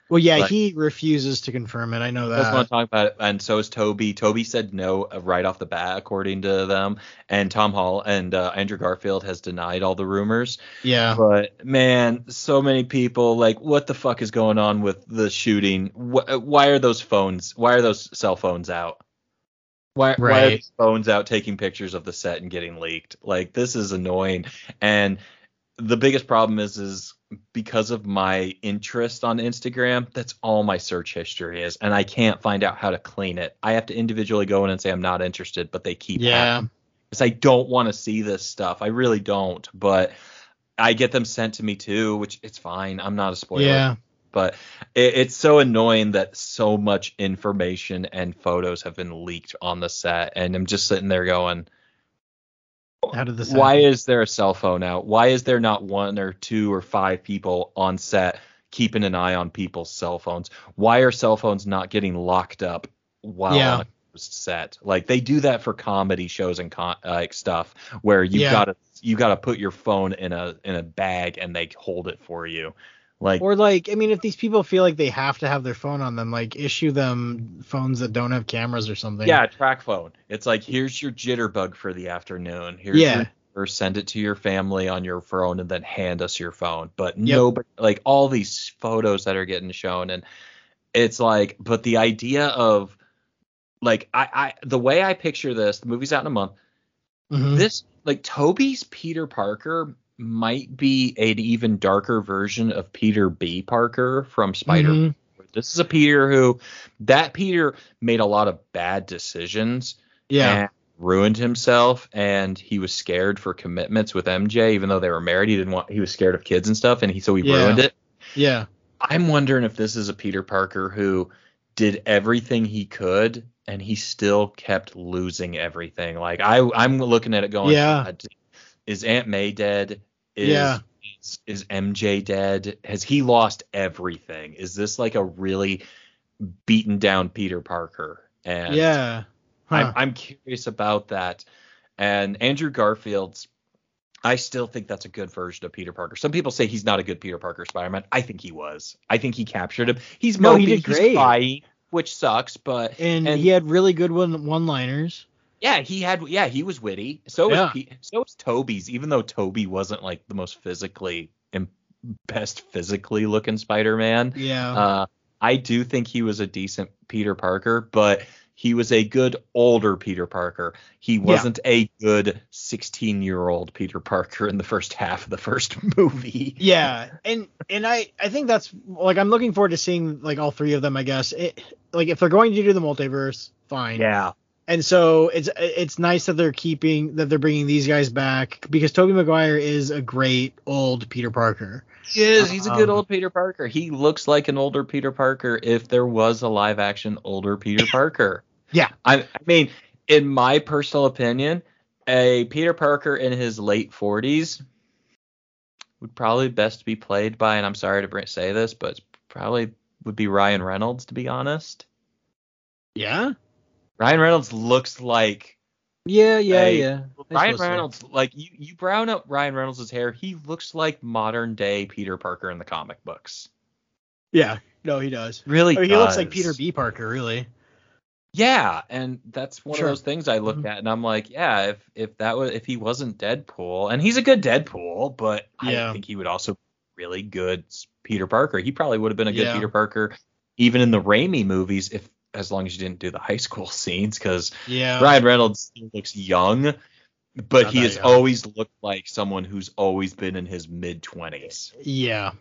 Well, yeah, Like- he refuses to confirm it. I know that. I just want to talk about it, and so is Tobey. Tobey said no uh, right off the bat, according to them, and Tom Hall and uh, Andrew Garfield has denied all the rumors. Yeah, But man, so many people like, what the fuck is going on with the shooting? Wh- why are those phones? Why are those cell phones out? Why, why are Right. phones out taking pictures of the set and getting leaked? Like this is annoying. And the biggest problem is is because of my interest on Instagram, that's all my search history is, and I can't find out how to clean it. I have to individually go in and say I'm not interested, but they keep yeah, because I don't want to see this stuff. I really don't, but I get them sent to me too, which it's fine. I'm not a spoiler, yeah. but it, it's so annoying that so much information and photos have been leaked on the set, and I'm just sitting there going, How did this? why happen? is there a cell phone out? Why is there not one or two or five people on set keeping an eye on people's cell phones? Why are cell phones not getting locked up while Yeah. set? Like they do that for comedy shows and con- like stuff where you Yeah. gotta you gotta put your phone in a in a bag and they hold it for you. Like Or like, I mean, if these people feel like they have to have their phone on them, like issue them phones that don't have cameras or something. yeah, track phone. It's like here's your jitterbug for the afternoon. Here's Yeah. your or send it to your family on your phone and then hand us your phone. But Yep. nobody like all these photos that are getting shown and it's like but the idea of like I, I the way I picture this, the movie's out in a month. Mhm. This like Tobey's Peter Parker might be an even darker version of Peter B. Parker from Spider. Mhm. This is a Peter who that Peter made a lot of bad decisions Yeah. and ruined himself and he was scared for commitments with MJ even though they were married he didn't want he was scared of kids and stuff and he so he Yeah. ruined it Yeah. I'm wondering if this is a Peter Parker who did everything he could and he still kept losing everything like I I'm looking at it going Yeah. "God, is Aunt May dead is Yeah. is, is MJ dead has he lost everything is this like a really beaten down Peter Parker and Yeah. Huh. I'm, I'm curious about that. And Andrew Garfield's, I still think that's a good version of Peter Parker. Some people say he's not a good Peter Parker Spider-Man. I think he was. I think he captured him. He's No, mopey, he did great. crying, which sucks, but and, and- he had really good one one-liners. Yeah, he had yeah, he was witty. So was Yeah. So was Tobey's, even though Tobey wasn't like the most physically and best physically looking Spider-Man. Yeah. Uh, I do think he was a decent Peter Parker, but he was a good older Peter Parker. He wasn't a good 16 year old Peter Parker in the first half of the first [laughs] movie. Yeah, and and I I think that's like I'm looking forward to seeing like all three of them. I guess it, like if they're going to do the multiverse, fine. Yeah. And so it's it's nice that they're keeping that they're bringing these guys back because Tobey Maguire is a great old Peter Parker. He is. He's a good Um, old Peter Parker. He looks like an older Peter Parker if there was a live action older Peter [laughs] Parker. Yeah. I, I mean, in my personal opinion, a Peter Parker in his late 40s would probably best be played by, and I'm sorry to say this, but probably would be Ryan Reynolds, to be honest. Yeah. Ryan Reynolds looks like Yeah. Yeah. Hey, yeah. Ryan so. Reynolds. Like you, you brown up Ryan Reynolds' hair. He looks like modern day Peter Parker in the comic books. Yeah. No, he does. Really, Oh, he looks like. Peter B. Parker, really. Yeah, and that's one Sure. of those things I look Mhm. at, and I'm like, yeah, if if that was if he wasn't Deadpool, and he's a good Deadpool, but Yeah. I think he would also be really good Peter Parker. He probably would have been a good Yeah. Peter Parker, even in the Raimi movies, if as long as you didn't do the high school [laughs] scenes, because Yeah. Ryan Reynolds looks young, but Not he has young. always looked like someone who's always been in his mid twenties. Yeah.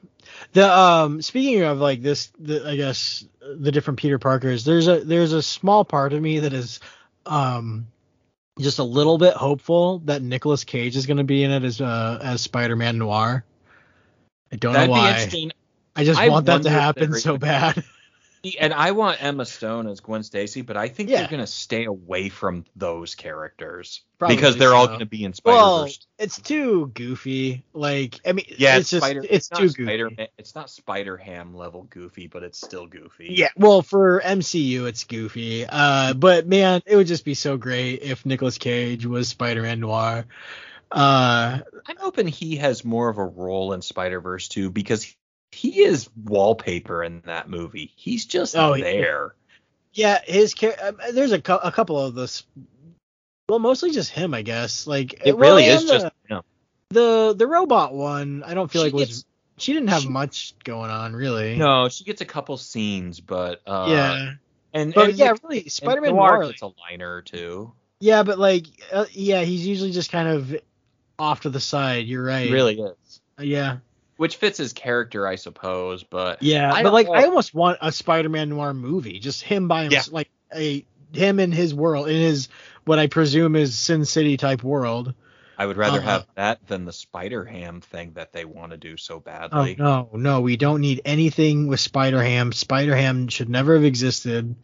The um speaking of like this the I guess the different Peter Parkers, there's a there's a small part of me that is um just a little bit hopeful that Nicolas Cage is going to be in it as uh as Spider-Man Noir. I don't That'd know why. I just I want that to happen so bad. [laughs] And I want Emma Stone as Gwen Stacy, but I think Yeah. they're gonna stay away from those characters Probably because they're all gonna be in Spider well, it's too goofy. Like I mean, yeah, it's just Spider. it's, not too goofy. Spider. It's not Spider Ham level goofy, but it's still goofy. Yeah, well, for MCU, it's goofy. Uh, but man, it would just be so great if Nicolas Cage was Spider-Man Noir. Uh, I'm hoping he has more of a role in Spider Verse too, because he is wallpaper in that movie. He's just Oh, there. yeah, his um, there's a, a couple of this. Well, mostly just him, I guess. Like It well, really is and just the, him. the the robot one. I don't feel She like was gets- she didn't have she- much going on really. No, she gets a couple scenes, but uh, yeah, and but and yeah, Nick- really, and Spider-Man Noir gets a liner or two. Yeah, but like, uh, yeah, he's usually just kind of off to the side. You're right. He really is. Yeah. Which fits his character, I suppose. But Yeah, I but like know. I almost want a Spider-Man noir movie, just him by himself, like a him in his world, in his what I presume is Sin City type world. I would rather Uh-huh. have that than the Spider Ham thing that they want to do so badly. Oh badly. no, no, we don't need anything with Spider Ham. Spider Ham should never have existed.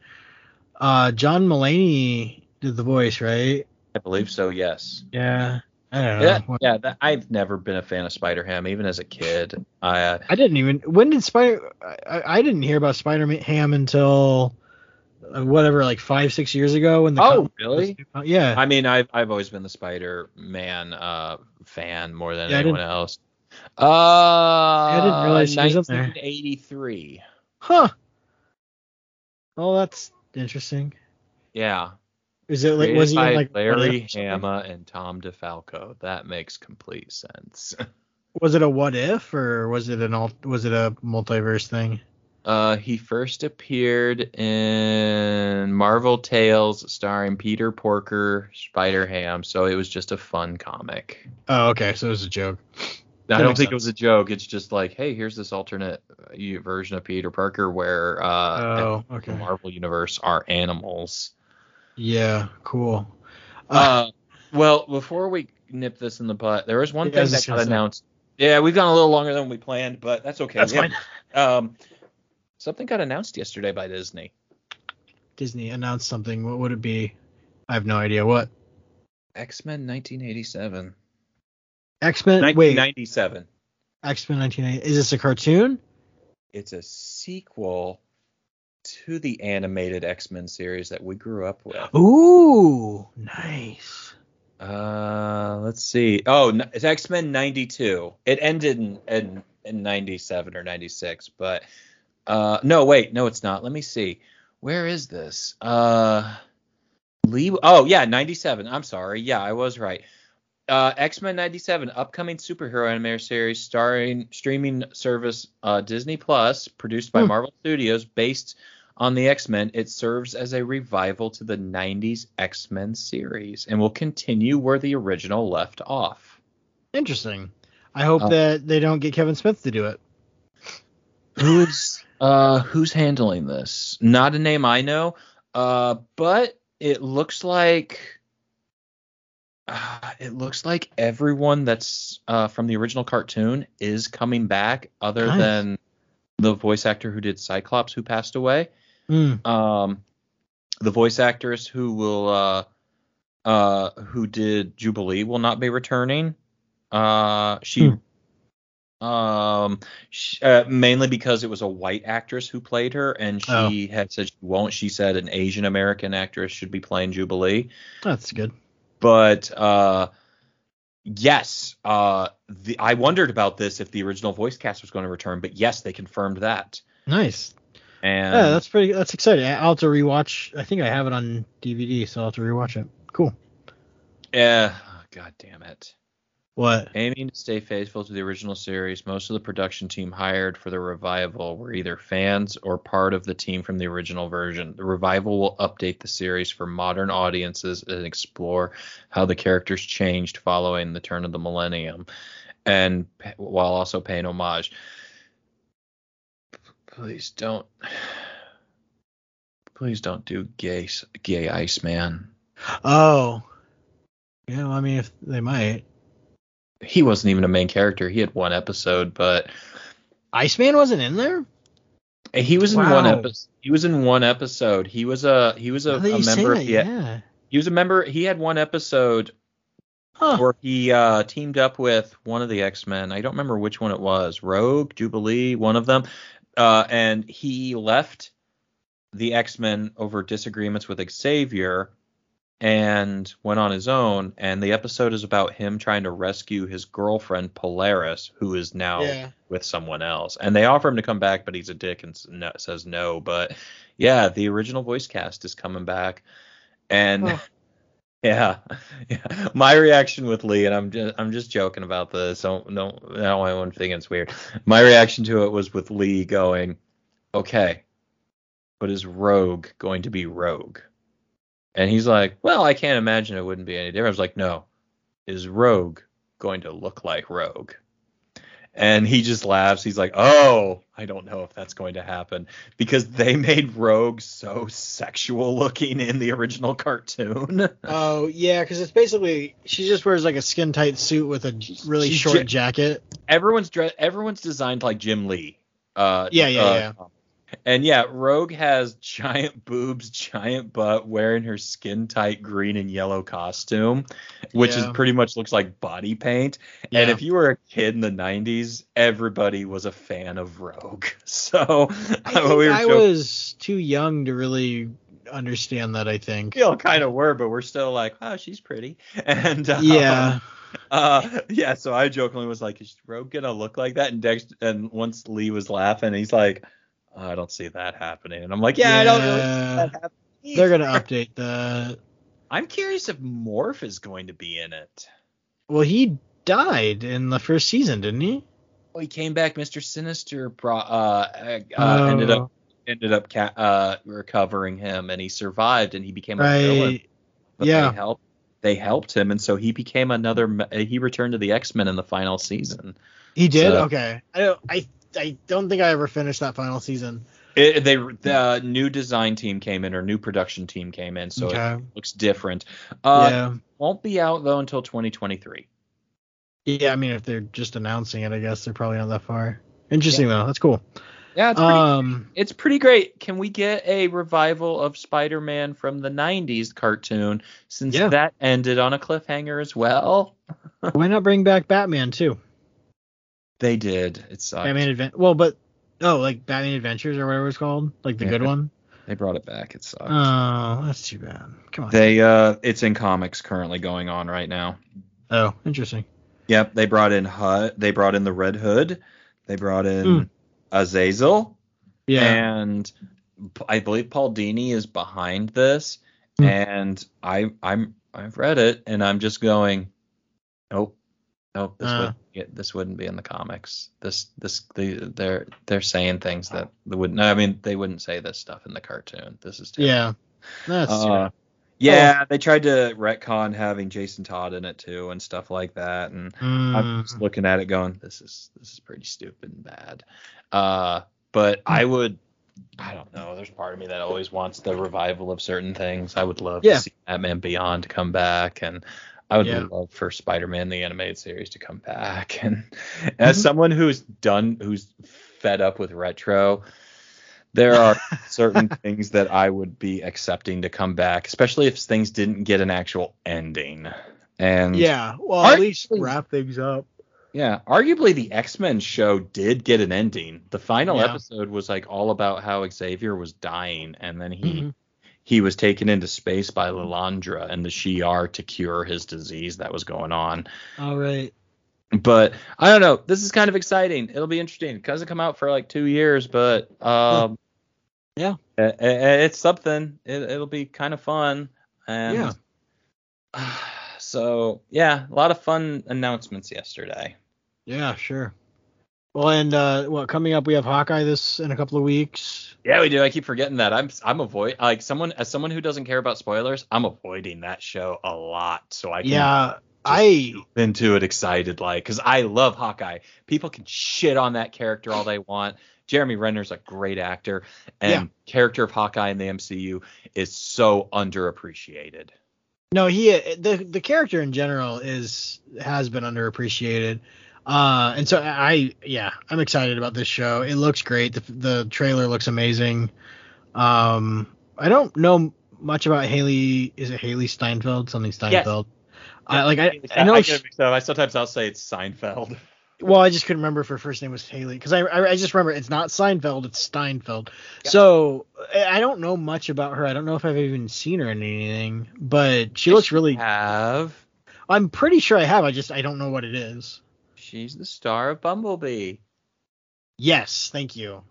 Uh, John Mulaney did the voice, right? I believe so. Yes. Yeah, I don't know. Yeah, yeah. That, I've never been a fan of Spider Ham, even as a kid. I uh, I didn't even. When did Spider? I, I didn't hear about Spider Ham until uh, whatever, like five, six years ago. When the Oh, comic really? was- Yeah. I mean, I've I've always been the Spider Man uh, fan more than Yeah, anyone else. Uh, I didn't realize she was in there. 1983. Huh. Oh, that's interesting. Yeah. Is it like was he by like Larry? Hama and Tom DeFalco. That makes complete sense. Was it a what if or was it an alt? Was it a multiverse thing? Uh, he first appeared in Marvel Tales starring Peter Porker, Spider Ham, so it was just a fun comic. Oh, okay, so it was a joke. I don't think it was a joke. It's just like, hey, here's this alternate uh, version of Peter Parker where uh, oh, the okay. Marvel universe are animals. Yeah, cool. Uh, well, before we nip this in the butt, there was one Yeah, thing that got gonna announced. Yeah, we've gone a little longer than we planned, but that's okay. That's We have- fine. Um, something got announced yesterday by Disney. Disney announced something. What would it be? I have no idea. What? X Men 1987. X Men. Wait, 1997. X Men 1980. Is this a cartoon? It's a sequel to the animated X Men series that we grew up with. Ooh, nice. Uh, let's see. Oh, it's X Men '92. It ended in, in in '97 or '96, but uh, no, wait, no, it's not. Let me see. Where is this? Uh, Lee. Oh, yeah, '97. I'm sorry. Yeah, I was right. Uh, X Men '97, upcoming superhero animated series starring streaming service uh, Disney Plus, produced by Hmm. Marvel Studios, based on the X-Men, it serves as a revival to the 90s X-Men series and will continue where the original left off. Interesting. I hope Uh, that they don't get Kevin Smith to do it. Who's uh who's handling this? Not a name I know. Uh but it looks like uh, it looks like everyone that's uh from the original cartoon is coming back other Nice. than the voice actor who did Cyclops who passed away. Mm. Um the voice actress who will uh uh who did Jubilee will not be returning. Uh she um sh uh, mainly because it was a white actress who played her and she had said she won't. She said an Asian American actress should be playing Jubilee. That's good. But uh yes, uh the I wondered about this if the original voice cast was going to return, but yes, they confirmed that. Nice. And yeah, that's pretty. That's exciting. I'll have to rewatch. I think I have it on DVD, so I'll have to rewatch it. Cool. yeah, god damn it. What? Aiming to stay faithful to the original series, most of the production team hired for the revival were either fans or part of the team from the original version. The revival will update the series for modern audiences and explore how the characters changed following the turn of the millennium, and while also paying homage. Please don't. Please don't do gay gay Iceman. Oh. Yeah. Well, I mean, if they might. He wasn't even a main character. He had one episode, but Iceman wasn't in there. He was in Wow. one episode. He was in one episode. He was a he was a, a member. that, yeah, yeah. he was a member. He had one episode Huh. where he uh, teamed up with one of the X Men. I don't remember which one it was. Rogue, Jubilee, one of them. Uh, and he left the X Men over disagreements with Xavier and went on his own. And the episode is about him trying to rescue his girlfriend Polaris, who is now Yeah. with someone else. And they offer him to come back, but he's a dick and no, says no. But yeah, the original voice cast is coming back, and Huh. [laughs] yeah, yeah. My reaction with Lee, and I'm just I'm just joking about this. Don't don't now I anyone thinking it's weird. My reaction to it was with Lee going, okay, but is Rogue going to be Rogue? And he's like, well, I can't imagine it wouldn't be any different. I was like, no, is Rogue going to look like Rogue? And he just laughs. He's like, "Oh, I don't know if that's going to happen because they [laughs] made Rogue so sexual looking in the original cartoon." [laughs] Oh yeah, because it's basically she just wears like a skin tight suit with a really She's short ju- jacket. everyone's dre- everyone's designed like Jim Lee. Uh, Yeah, yeah, uh, yeah. And yeah, Rogue has giant [laughs] boobs, giant butt, wearing her skin tight green and yellow costume, which is pretty much looks like body paint. Yeah. And if you were a kid in the '90s, everybody was a fan of Rogue. [laughs] So I we I was too young to really understand that. I think. we all kind of were, but we're still like, oh, she's pretty. [laughs] And uh, Yeah. uh, yeah. So I jokingly was like, is Rogue gonna look like that? And Dex, and once Lee was laughing, he's like, "Oh, I don't see that happening. And I'm like, yeah, I don't really see Yeah. that happening. They're gonna update that. [laughs] I'm curious if Morph is going to be in it. Well, he died in the first season, didn't he? Well, he came back. Mr. Sinister pro- uh, uh, ended Oh. up ended up ca- uh, recovering him, and he survived, and he became a villain. Right. But Yeah. they helped they helped him, and so he became another. He returned to the X Men in the final season. He did. So- okay. I don't. I. I don't think I ever finished that final season. It, they the new design team came in or new production team came in, so Okay. it looks different. Uh, yeah. Won't be out though until 2023. Yeah. I mean, if they're just announcing it, I guess they're probably not that far. Interesting though. That's cool. Yeah, it's pretty, Um. it's pretty great. Can we get a revival of Spider-Man from the 90s cartoon since Yeah. that ended on a cliffhanger as well? [laughs] Why not bring back Batman too? They did. It sucked. Batman Advent. Well, but oh, like Batman Adventures or whatever it's called, like the good one. They brought it back. It sucked. Oh, that's too bad. Come on. they uh, it's in comics currently going on right now. oh, interesting. Yep, they brought in Hud. They brought in the Red Hood. They brought in Mm. Azazel. Yeah. and I believe Paul Dini is behind this, Hmm. and I I'm I've read it, and I'm just going, nope, nope, this Uh. would it, this wouldn't be in the comics. This this they, they're they're saying things that they wouldn't. I mean, they wouldn't say this stuff in the cartoon. This is terrible. Yeah, that's Uh, true. yeah, they tried to retcon having Jason Todd in it too and stuff like that. And I'm Mm, just looking at it going, this is this is pretty stupid and bad. Uh, but I would, I don't know. There's part of me that always wants the revival of certain things. I would love Yeah. to see Batman Beyond come back, and I would Yeah. love for Spider-Man the animated series to come back. [laughs] And as someone who's done, who's fed up with retro. There are [laughs] certain things that I would be accepting to come back, especially if things didn't get an actual ending. And yeah, well, at least wrap things up. yeah, arguably the X-Men show did get an ending. The final Yeah. episode was like all about how Xavier was dying and then he Mhm. He was taken into space by Lilandra and the Shi'ar to cure his disease that was going on. All right. But I don't know. This is kind of exciting. It'll be interesting. It doesn't come out for like two years, but um, [laughs] Yeah. i- i- it's something. It, it'll be kind of fun. And Yeah. [sighs] so yeah, a lot of fun announcements yesterday. Yeah, sure. Well, and uh, what coming up? We have Hawkeye this in a couple of weeks. Yeah, we do. I keep forgetting that. I'm I'm avoid like someone as someone who doesn't care about spoilers. I'm avoiding that show a lot, so I can Yeah, I into it excited like because I love Hawkeye. People can shit on that character all they want. Jeremy Renner's a great actor, and Yeah. character of Hawkeye in the MCU is so underappreciated. no he the the character in general is has been underappreciated. Uh, and so I yeah I'm excited about this show. It looks great. The the trailer looks amazing. Um, I don't know much about Hailee. Is it Hailee Steinfeld? Something Steinfeld. I like I, I know. she- I sometimes I'll say it's Seinfeld. [laughs] Well, I just couldn't remember if her first name was Hailee because I, I I just remember it's not Seinfeld, it's Steinfeld. Yep. So I I don't know much about her. I don't know if I've even seen her in anything, but she looks really. have. I'm pretty sure I have. I just I don't know what it is. She's the star of Bumblebee. Yes, thank you.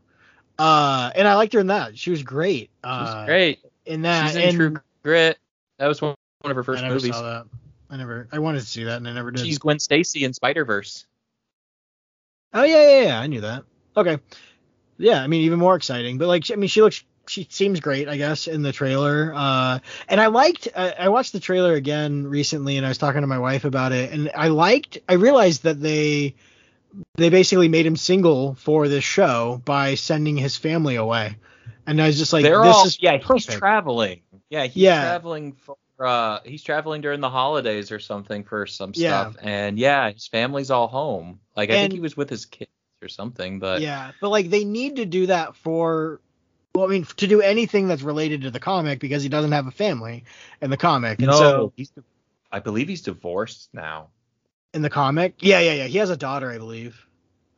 Uh, and I liked her in that. She was great. She's Uh, great. in that. She's in and True Grit. That was one one of her first I never movies. saw that. I never. I wanted to see that and I never did. She's Gwen Stacy in Spider Verse. Oh yeah, yeah, yeah. I knew that. Okay. Yeah, I mean even more exciting. But like, I mean, she looks, she seems great, I guess, in the trailer. Uh, and I liked, I, I watched the trailer again recently, and I was talking to my wife about it, and I liked, I realized that they, they basically made him single for this show by sending his family away, and I was just like, They're this all is yeah. He's traveling. Yeah, he's Yeah. traveling for. Uh, he's traveling during the holidays or something for some Yeah. stuff, and yeah, his family's all home. Like I And- think he was with his kids or something, but yeah, but like they need to do that for. Well, I mean, to do anything that's related to the comic because he doesn't have a family in the comic, and no, so he's. I believe he's divorced now. in the comic, yeah, yeah, yeah, he has a daughter, I believe.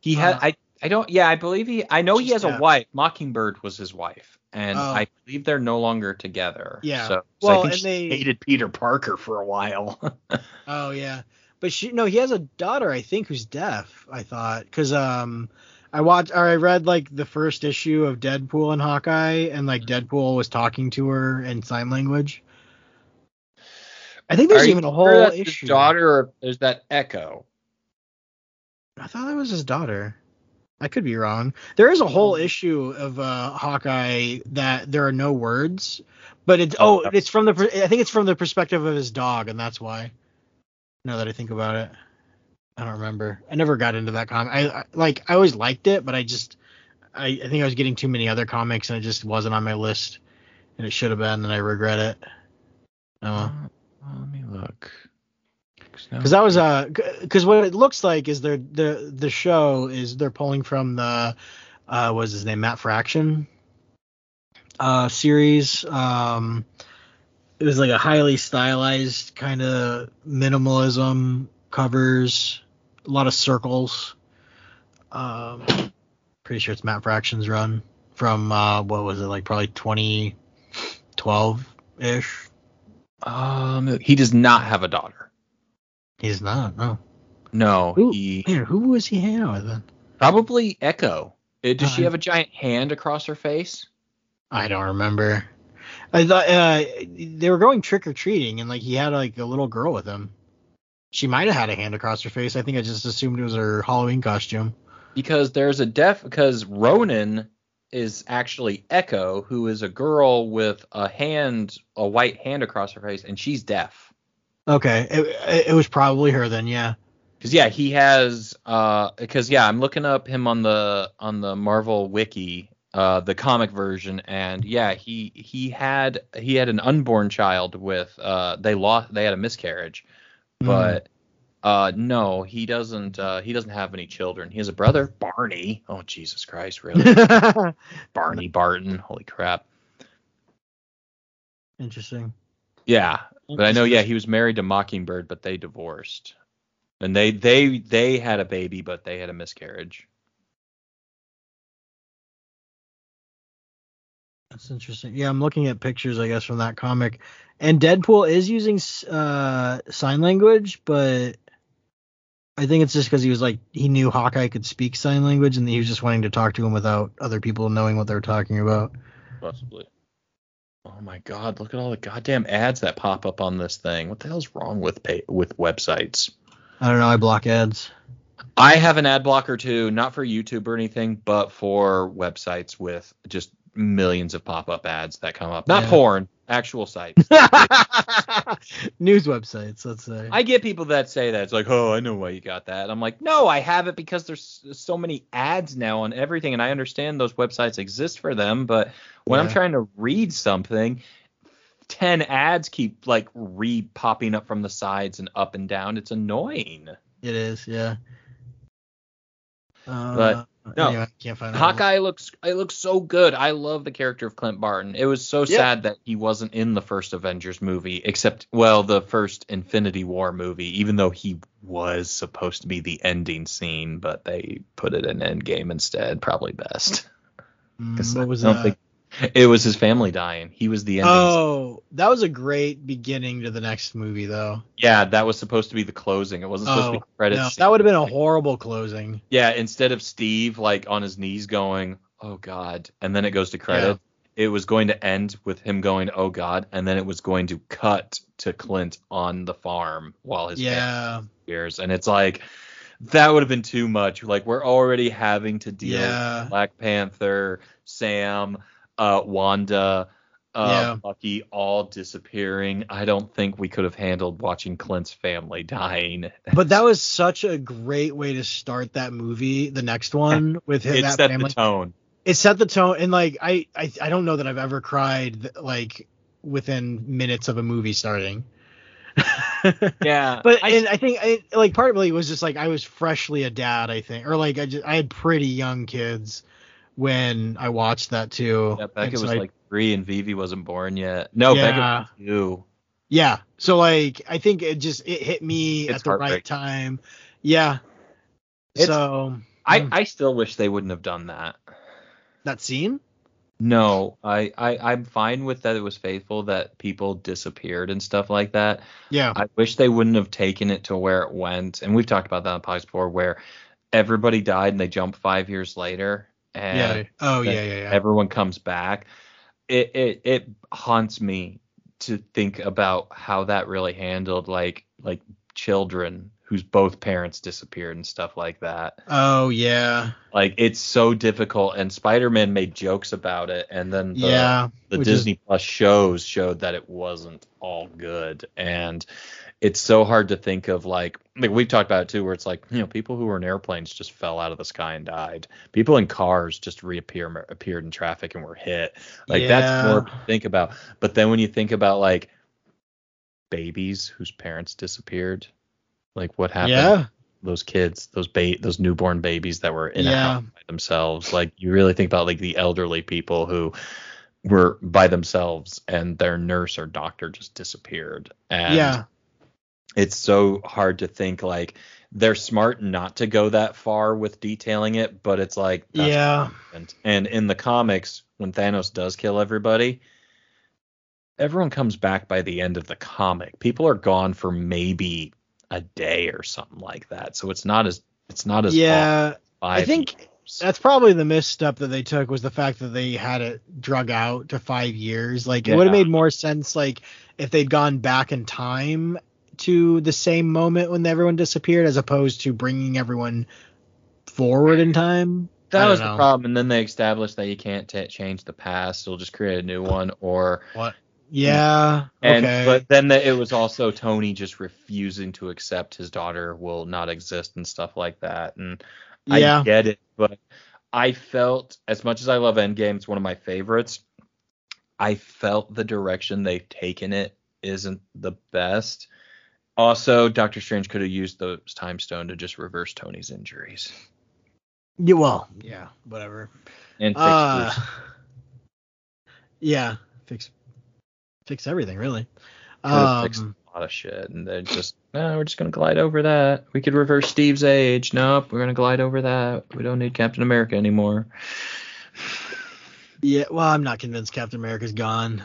He Uh, had. I. I don't. Yeah, I believe he. I know he has a wife. Mockingbird was his wife, and Oh. I believe they're no longer together. Yeah. So, so Well, I think and they- hated Peter Parker for a while. [laughs] Oh yeah, but she no, he has a daughter I think who's deaf. I thought because um I watched or I read like the first issue of Deadpool and Hawkeye and like Deadpool was talking to her in sign language. I think there's Are even a whole issue. daughter, or is that Echo? I thought that was his daughter. I could be wrong. There is a whole issue of uh, Hawkeye that there are no words, but it's oh, it's from the I think it's from the perspective of his dog, and that's why. Now that I think about it, I don't remember. I never got into that comic. I, I like I always liked it, but I just I, I think I was getting too many other comics, and it just wasn't on my list, and it should have been, and I regret it. Oh, well. Uh, let me look. because that was uh because what it looks like is they're the the show is they're pulling from the uh what's his name Matt Fraction uh series um it was like a highly stylized kind of minimalism covers a lot of circles um pretty sure it's Matt Fraction's run from uh what was it like probably 2012 ish Um, he does not have a daughter. he's not no No, Who- he Man, who was he hanging out with then? probably Echo. Uh, Does she Uh, have a giant hand across her face? I don't remember. I thought uh, they were going trick or treating, and like he had like a little girl with him. She might have had a hand across her face. I think I just assumed it was her Halloween costume. because there's a deaf because Ronin is actually Echo, who is a girl with a hand, a white hand across her face, and she's deaf. Okay, it, it was probably her then. Yeah. Because yeah, he has uh because yeah, I'm looking up him on the on the Marvel wiki, uh the comic version, and yeah, he he had he had an unborn child with uh they lost they had a miscarriage, Hmm. but uh no, he doesn't uh he doesn't have any children. He has a brother, Barney. Oh Jesus Christ, really? [laughs] Barney Barton. Holy crap. Interesting. Yeah, but I know yeah, he was married to Mockingbird, but they divorced. And they they they had a baby, but they had a miscarriage. That's interesting. Yeah, I'm looking at pictures, I guess, from that comic, and Deadpool is using uh, sign language, but I think it's just because he was like he knew Hawkeye could speak sign language, and he was just wanting to talk to him without other people knowing what they were talking about. Possibly. Oh my god, look at all the goddamn ads that pop up on this thing. What the hell's wrong with pay- with websites? I don't know. I block ads. I have an ad blocker too, not for YouTube or anything, but for websites with just millions of pop-up ads that come up. Not Yeah. porn, actual sites. [laughs] News websites, let's say. I get people that say that. It's like, oh, I know why you got that. I'm like, no, I have it because there's so many ads now on everything, and I understand those websites exist for them. But when I'm trying to read something, ten ads keep like re popping up from the sides and up and down. It's annoying. It is, yeah. Uh, But, no, anyway, can't find. Hawkeye looks it looks so good. I love the character of Clint Barton. It was so Yeah. sad that he wasn't in the first Avengers movie, except well, the first Infinity War movie, even though he was supposed to be the ending scene, but they put it in Endgame instead. Probably best. Mm, what was I don't that? think- [laughs] it was his family dying. He was the ending. Oh, that was a great beginning to the next movie, though. Yeah, that was supposed to be the closing. It wasn't supposed to be Oh, credits. no, that would have been a horrible closing. Yeah, instead of Steve like on his knees going, "Oh God," and then it goes to credit, it was going to end with him going, "Oh God," and then it was going to cut to Clint on the farm while his Yeah, appears, and it's like that would have been too much. Like we're already having to deal Yeah. with Black Panther, Sam, uh, Wanda. Uh, Yeah. Bucky all disappearing. I don't think we could have handled watching Clint's family dying. but that was such a great way to start that movie. The next one with him, It that set family. the tone. it set the tone and like I, I i don't know that i've ever cried like within minutes of a movie starting [laughs] Yeah, but I- and i think I, like partly it was just like i was freshly a dad i think or like i just i had pretty young kids when i watched that too Yeah, And Becca so was I- like three and Vivi wasn't born yet. No, Becca Yeah. was two. yeah so like i think it just it hit me It's at the right time yeah It's- so I, Mm. I still wish they wouldn't have done that. that scene No, I, I I'm fine with that. It was faithful that people disappeared and stuff like that. yeah I wish they wouldn't have taken it to where it went. And we've talked about that on podcast before, where everybody died and they jump five years later, and yeah oh yeah yeah yeah everyone comes back. It it it haunts me to think about how that really handled like like children whose both parents disappeared and stuff like that. oh yeah Like it's so difficult and Spider-Man made jokes about it and then the, yeah the which is- Disney Plus shows showed that it wasn't all good and it's so hard to think of like like we've talked about it too where it's like you know people who were in airplanes just fell out of the sky and died people in cars just reappear appeared in traffic and were hit like that's Yeah. more to think about but then when you think about like babies whose parents disappeared like what happened yeah those kids, those ba- those newborn babies that were in a Yeah. house by themselves. Like you really think about like the elderly people who were by themselves and their nurse or doctor just disappeared. And yeah it's so hard to think like they're smart not to go that far with detailing it, but it's like that's yeah. And in the comics, when Thanos does kill everybody, everyone comes back by the end of the comic. People are gone for maybe a day or something like that. So it's not as it's not as yeah I think years. that's probably the misstep that they took was the fact that they had it drug out to five years. Like it would have made more sense like if they'd gone back in time to the same moment when everyone disappeared, as opposed to bringing everyone forward in time. That was know. the problem, and then they established that you can't ta change the past; it'll just create a new one. Or What? Yeah. and okay. but then the, it was also Tony just refusing to accept his daughter will not exist and stuff like that. And yeah. I get it, but I felt as much as I love Endgame, it's one of my favorites. I felt the direction they've taken it isn't the best. Also, Doctor Strange could have used the time stone to just reverse Tony's injuries Yeah, well, yeah, whatever. and fix Uh, yeah, fix fix everything really. Um, a lot of shit, and they're just, no, we're just gonna glide over that. We could reverse Steve's age. Nope, we're gonna glide over that. We don't need Captain America anymore. yeah, well, I'm not convinced Captain America's gone.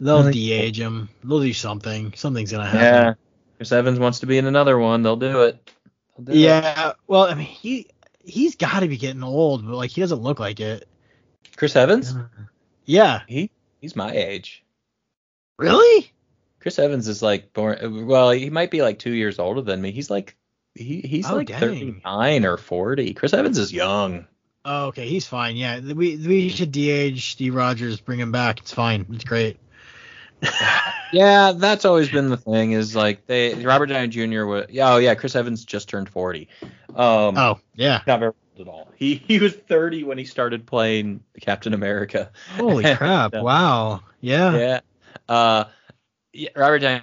They'll think- de-age him. They'll do something. Something's gonna happen. Yeah, happen. Chris Evans wants to be in another one. They'll do it. They'll do it. Yeah. Well, I mean, he he's got to be getting old, but like he doesn't look like it. Chris Evans, Yeah. he he's my age. Really? Chris Evans is like born. Well, he might be like two years older than me. He's like he he's Oh, like dang. 39 or 40. Chris Evans is young. Oh, okay, he's fine. Yeah, we we should de-age Steve Rogers, bring him back. It's fine. It's great. [laughs] Yeah, that's always been the thing. Is like they Robert Downey Jr. was. Yeah, oh yeah, Chris Evans just turned 40. Um, oh, yeah. not very old at all. He he was 30 when he started playing Captain America. Holy [laughs] crap! Yeah. Wow. Yeah. yeah. Uh, yeah, Robert Downey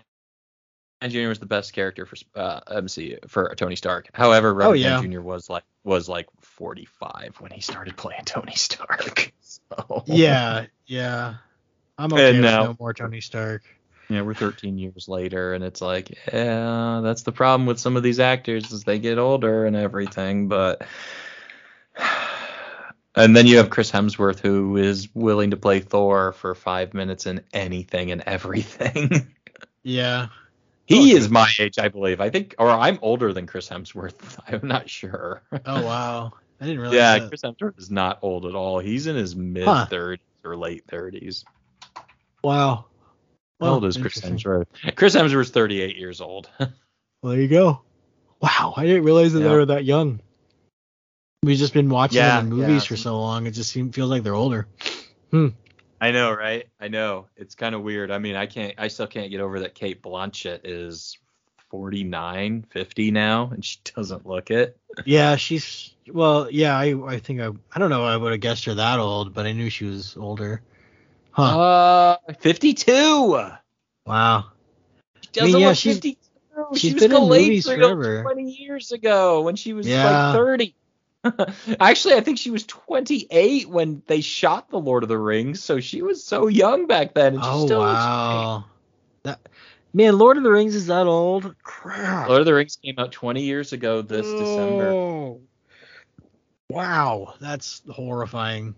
Jr. was the best character for uh, MCU for Tony Stark. However, Robert Oh, yeah. Downey Jr. was like was like 45 when he started playing Tony Stark. [laughs] So, Yeah. Yeah. I'm okay And with now- no more Tony Stark. yeah, we're 13 years later, and it's like, yeah, that's the problem with some of these actors is they get older and everything, but. [sighs] And then you have Chris Hemsworth, who is willing to play Thor for five minutes in anything and everything. [laughs] Yeah. He Oh, is my age, I believe. I think, or I'm older than Chris Hemsworth. [laughs] I'm not sure. Oh wow. I didn't [laughs] realize yeah, that. Chris Hemsworth is not old at all. He's in his mid Huh. 30s or late 30s. Wow. How old is Chris. Hemsworth? Chris Hemsworth's 38 years old. [laughs] Well, there you go. Wow, I didn't realize that Yeah. they were that young. We've just been watching Yeah, them in movies yeah. for so long. It just seems, feels like they're older. Hmm. I know, right? I know. It's kind of weird. I mean, I can't, I still can't get over that Cate Blanchett is 49, 50 now, and she [laughs] doesn't look it. Yeah, she's well. Yeah, I I think I I don't know. I would have guessed her that old, but I knew she was older. Huh. Uh, 52. wow. She doesn't mean, yeah, look she's- 52. she's she was been in movies forever. 20 years ago when she was Yeah. like 30. [laughs] Actually, I think she was 28 when they shot the Lord of the Rings, so she was so young back then. And she Oh wow. That man, Lord of the Rings is that old? Crap. Lord of the Rings came out 20 years ago this December. Oh. Wow, that's horrifying.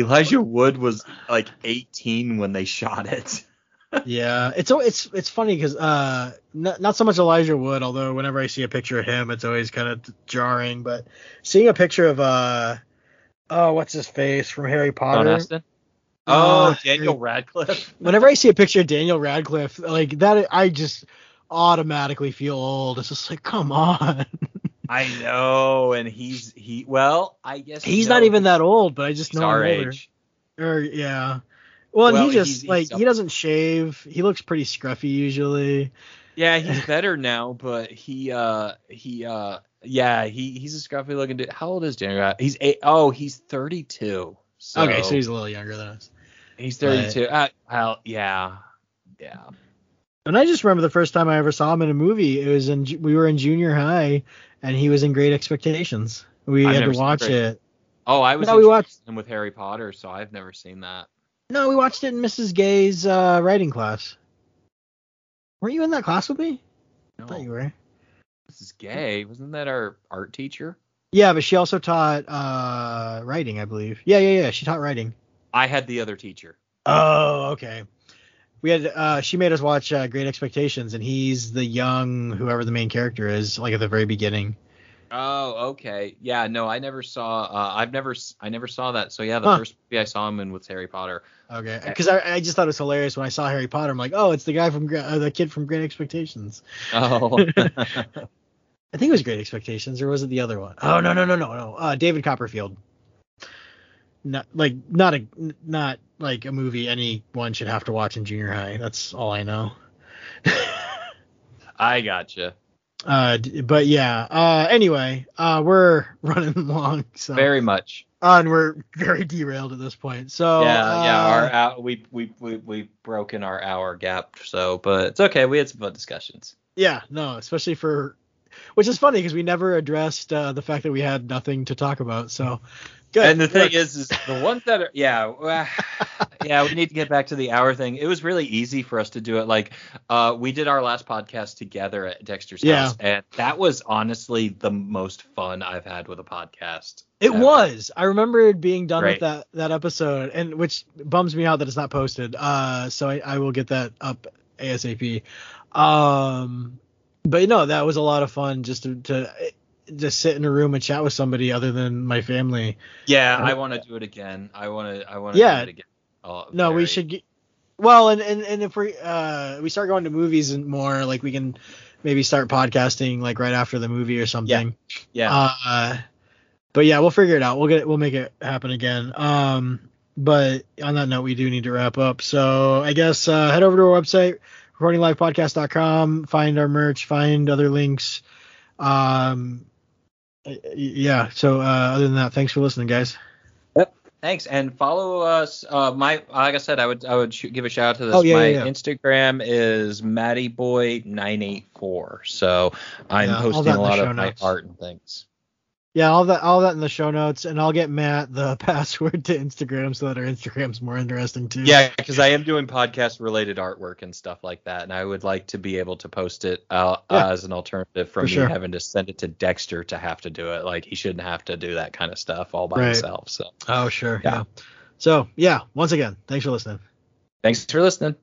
Elijah Wood was like 18 when they shot it. [laughs] yeah, it's it's it's funny because uh, not, not so much Elijah Wood, although whenever I see a picture of him, it's always kind of jarring. But seeing a picture of uh, oh, what's his face from Harry Sean Potter? Astin? Oh, Uh, Daniel Radcliffe. [laughs] Whenever I see a picture of Daniel Radcliffe, like that, I just automatically feel old. It's just like, come on. [laughs] I know, and he's he. Well, I guess He's no, not even that old, but I just He's know our him older. age. Or yeah. Well, and Well, he just he's- he's like up- he doesn't shave. He looks pretty scruffy usually. Yeah, he's [laughs] better now, but he uh he uh yeah he he's a scruffy looking dude. How old is Daniel? Radcliffe? He's Oh, he's 32. So okay, so he's a little younger than us. he's 32. Uh, well, yeah, yeah. And I just remember the first time I ever saw him in a movie. It was in we were in junior high, and he was in Great Expectations. We I've had to watch Great- it. Oh, I was No, we watched- him with Harry Potter, so I've never seen that. No, we watched it in Mrs. Gay's uh, writing class. Weren't you in that class with me? No, I thought you were. is gay. Wasn't that our art teacher? Yeah, but she also taught uh, writing, I believe. Yeah, yeah, yeah. She taught writing. I had the other teacher. Oh, okay. We had uh, she made us watch uh, Great Expectations, and he's the young whoever the main character is, like at the very beginning. Oh, okay. Yeah, no, I never saw. Uh, I've never, I never saw that. So yeah, the Huh. first movie I saw him in was Harry Potter. Okay, because I, I just thought it was hilarious when I saw Harry Potter. I'm like, oh, it's the guy from uh, the kid from Great Expectations. Oh, [laughs] I think it was Great Expectations, or was it the other one? Oh no no no no no. Uh, David Copperfield. Not like not a not like a movie anyone should have to watch in junior high. That's all I know. I gotcha. uh, but yeah. Uh, anyway, uh, we're [laughs] running long, so Very much. uh, and we're very derailed at this point. So yeah, yeah. uh, Our we we we we broken our hour gap. So, but it's okay. We had some fun discussions. Yeah, no, especially for, which is funny because we never addressed uh, the fact that we had nothing to talk about. So, good. And the thing is, is the ones that are yeah, [laughs] yeah. We need to get back to the hour thing. It was really easy for us to do it. Like, uh, we did our last podcast together at Dexter's Yeah. house, and that was honestly the most fun I've had with a podcast. it ever. was. I remember it being done with that that episode, and which bums me out that it's not posted. Uh, so I, I will get that up asap. Um, but no, that was a lot of fun just to, to just sit in a room and chat with somebody other than my family. Yeah, Uh, I want to do it again. I want to. I want to Yeah. do it again. Oh, No, we should get. Well, and, and and if we uh we start going to movies and more, like we can maybe start podcasting like right after the movie or something. Yeah. Uh, but yeah, we'll figure it out. We'll get it. We'll make it happen again. Um, but on that note, we do need to wrap up. So I guess uh, head over to our website, recordinglivepodcast.com. Find our merch. Find other links. Um, yeah. So uh, other than that, thanks for listening, guys. Yep. Thanks, and follow us. Uh, my like I said, I would I would sh- give a shout out to this. Oh, yeah, my yeah, yeah. Instagram is mattyboy984. So I'm Yeah, posting a lot show of my art and things. Yeah, all that all that in the show notes, and I'll get Matt the [laughs] password to Instagram so that our Instagram's more interesting too. Yeah, because I am doing podcast related artwork and stuff like that, and I would like to be able to post it uh, Yeah. as an alternative from me sure. having to send it to Dexter to have to do it. Like he shouldn't have to do that kind of stuff all by Right. himself. So Oh, sure. Yeah. yeah. So yeah, once again, thanks for listening. thanks for listening.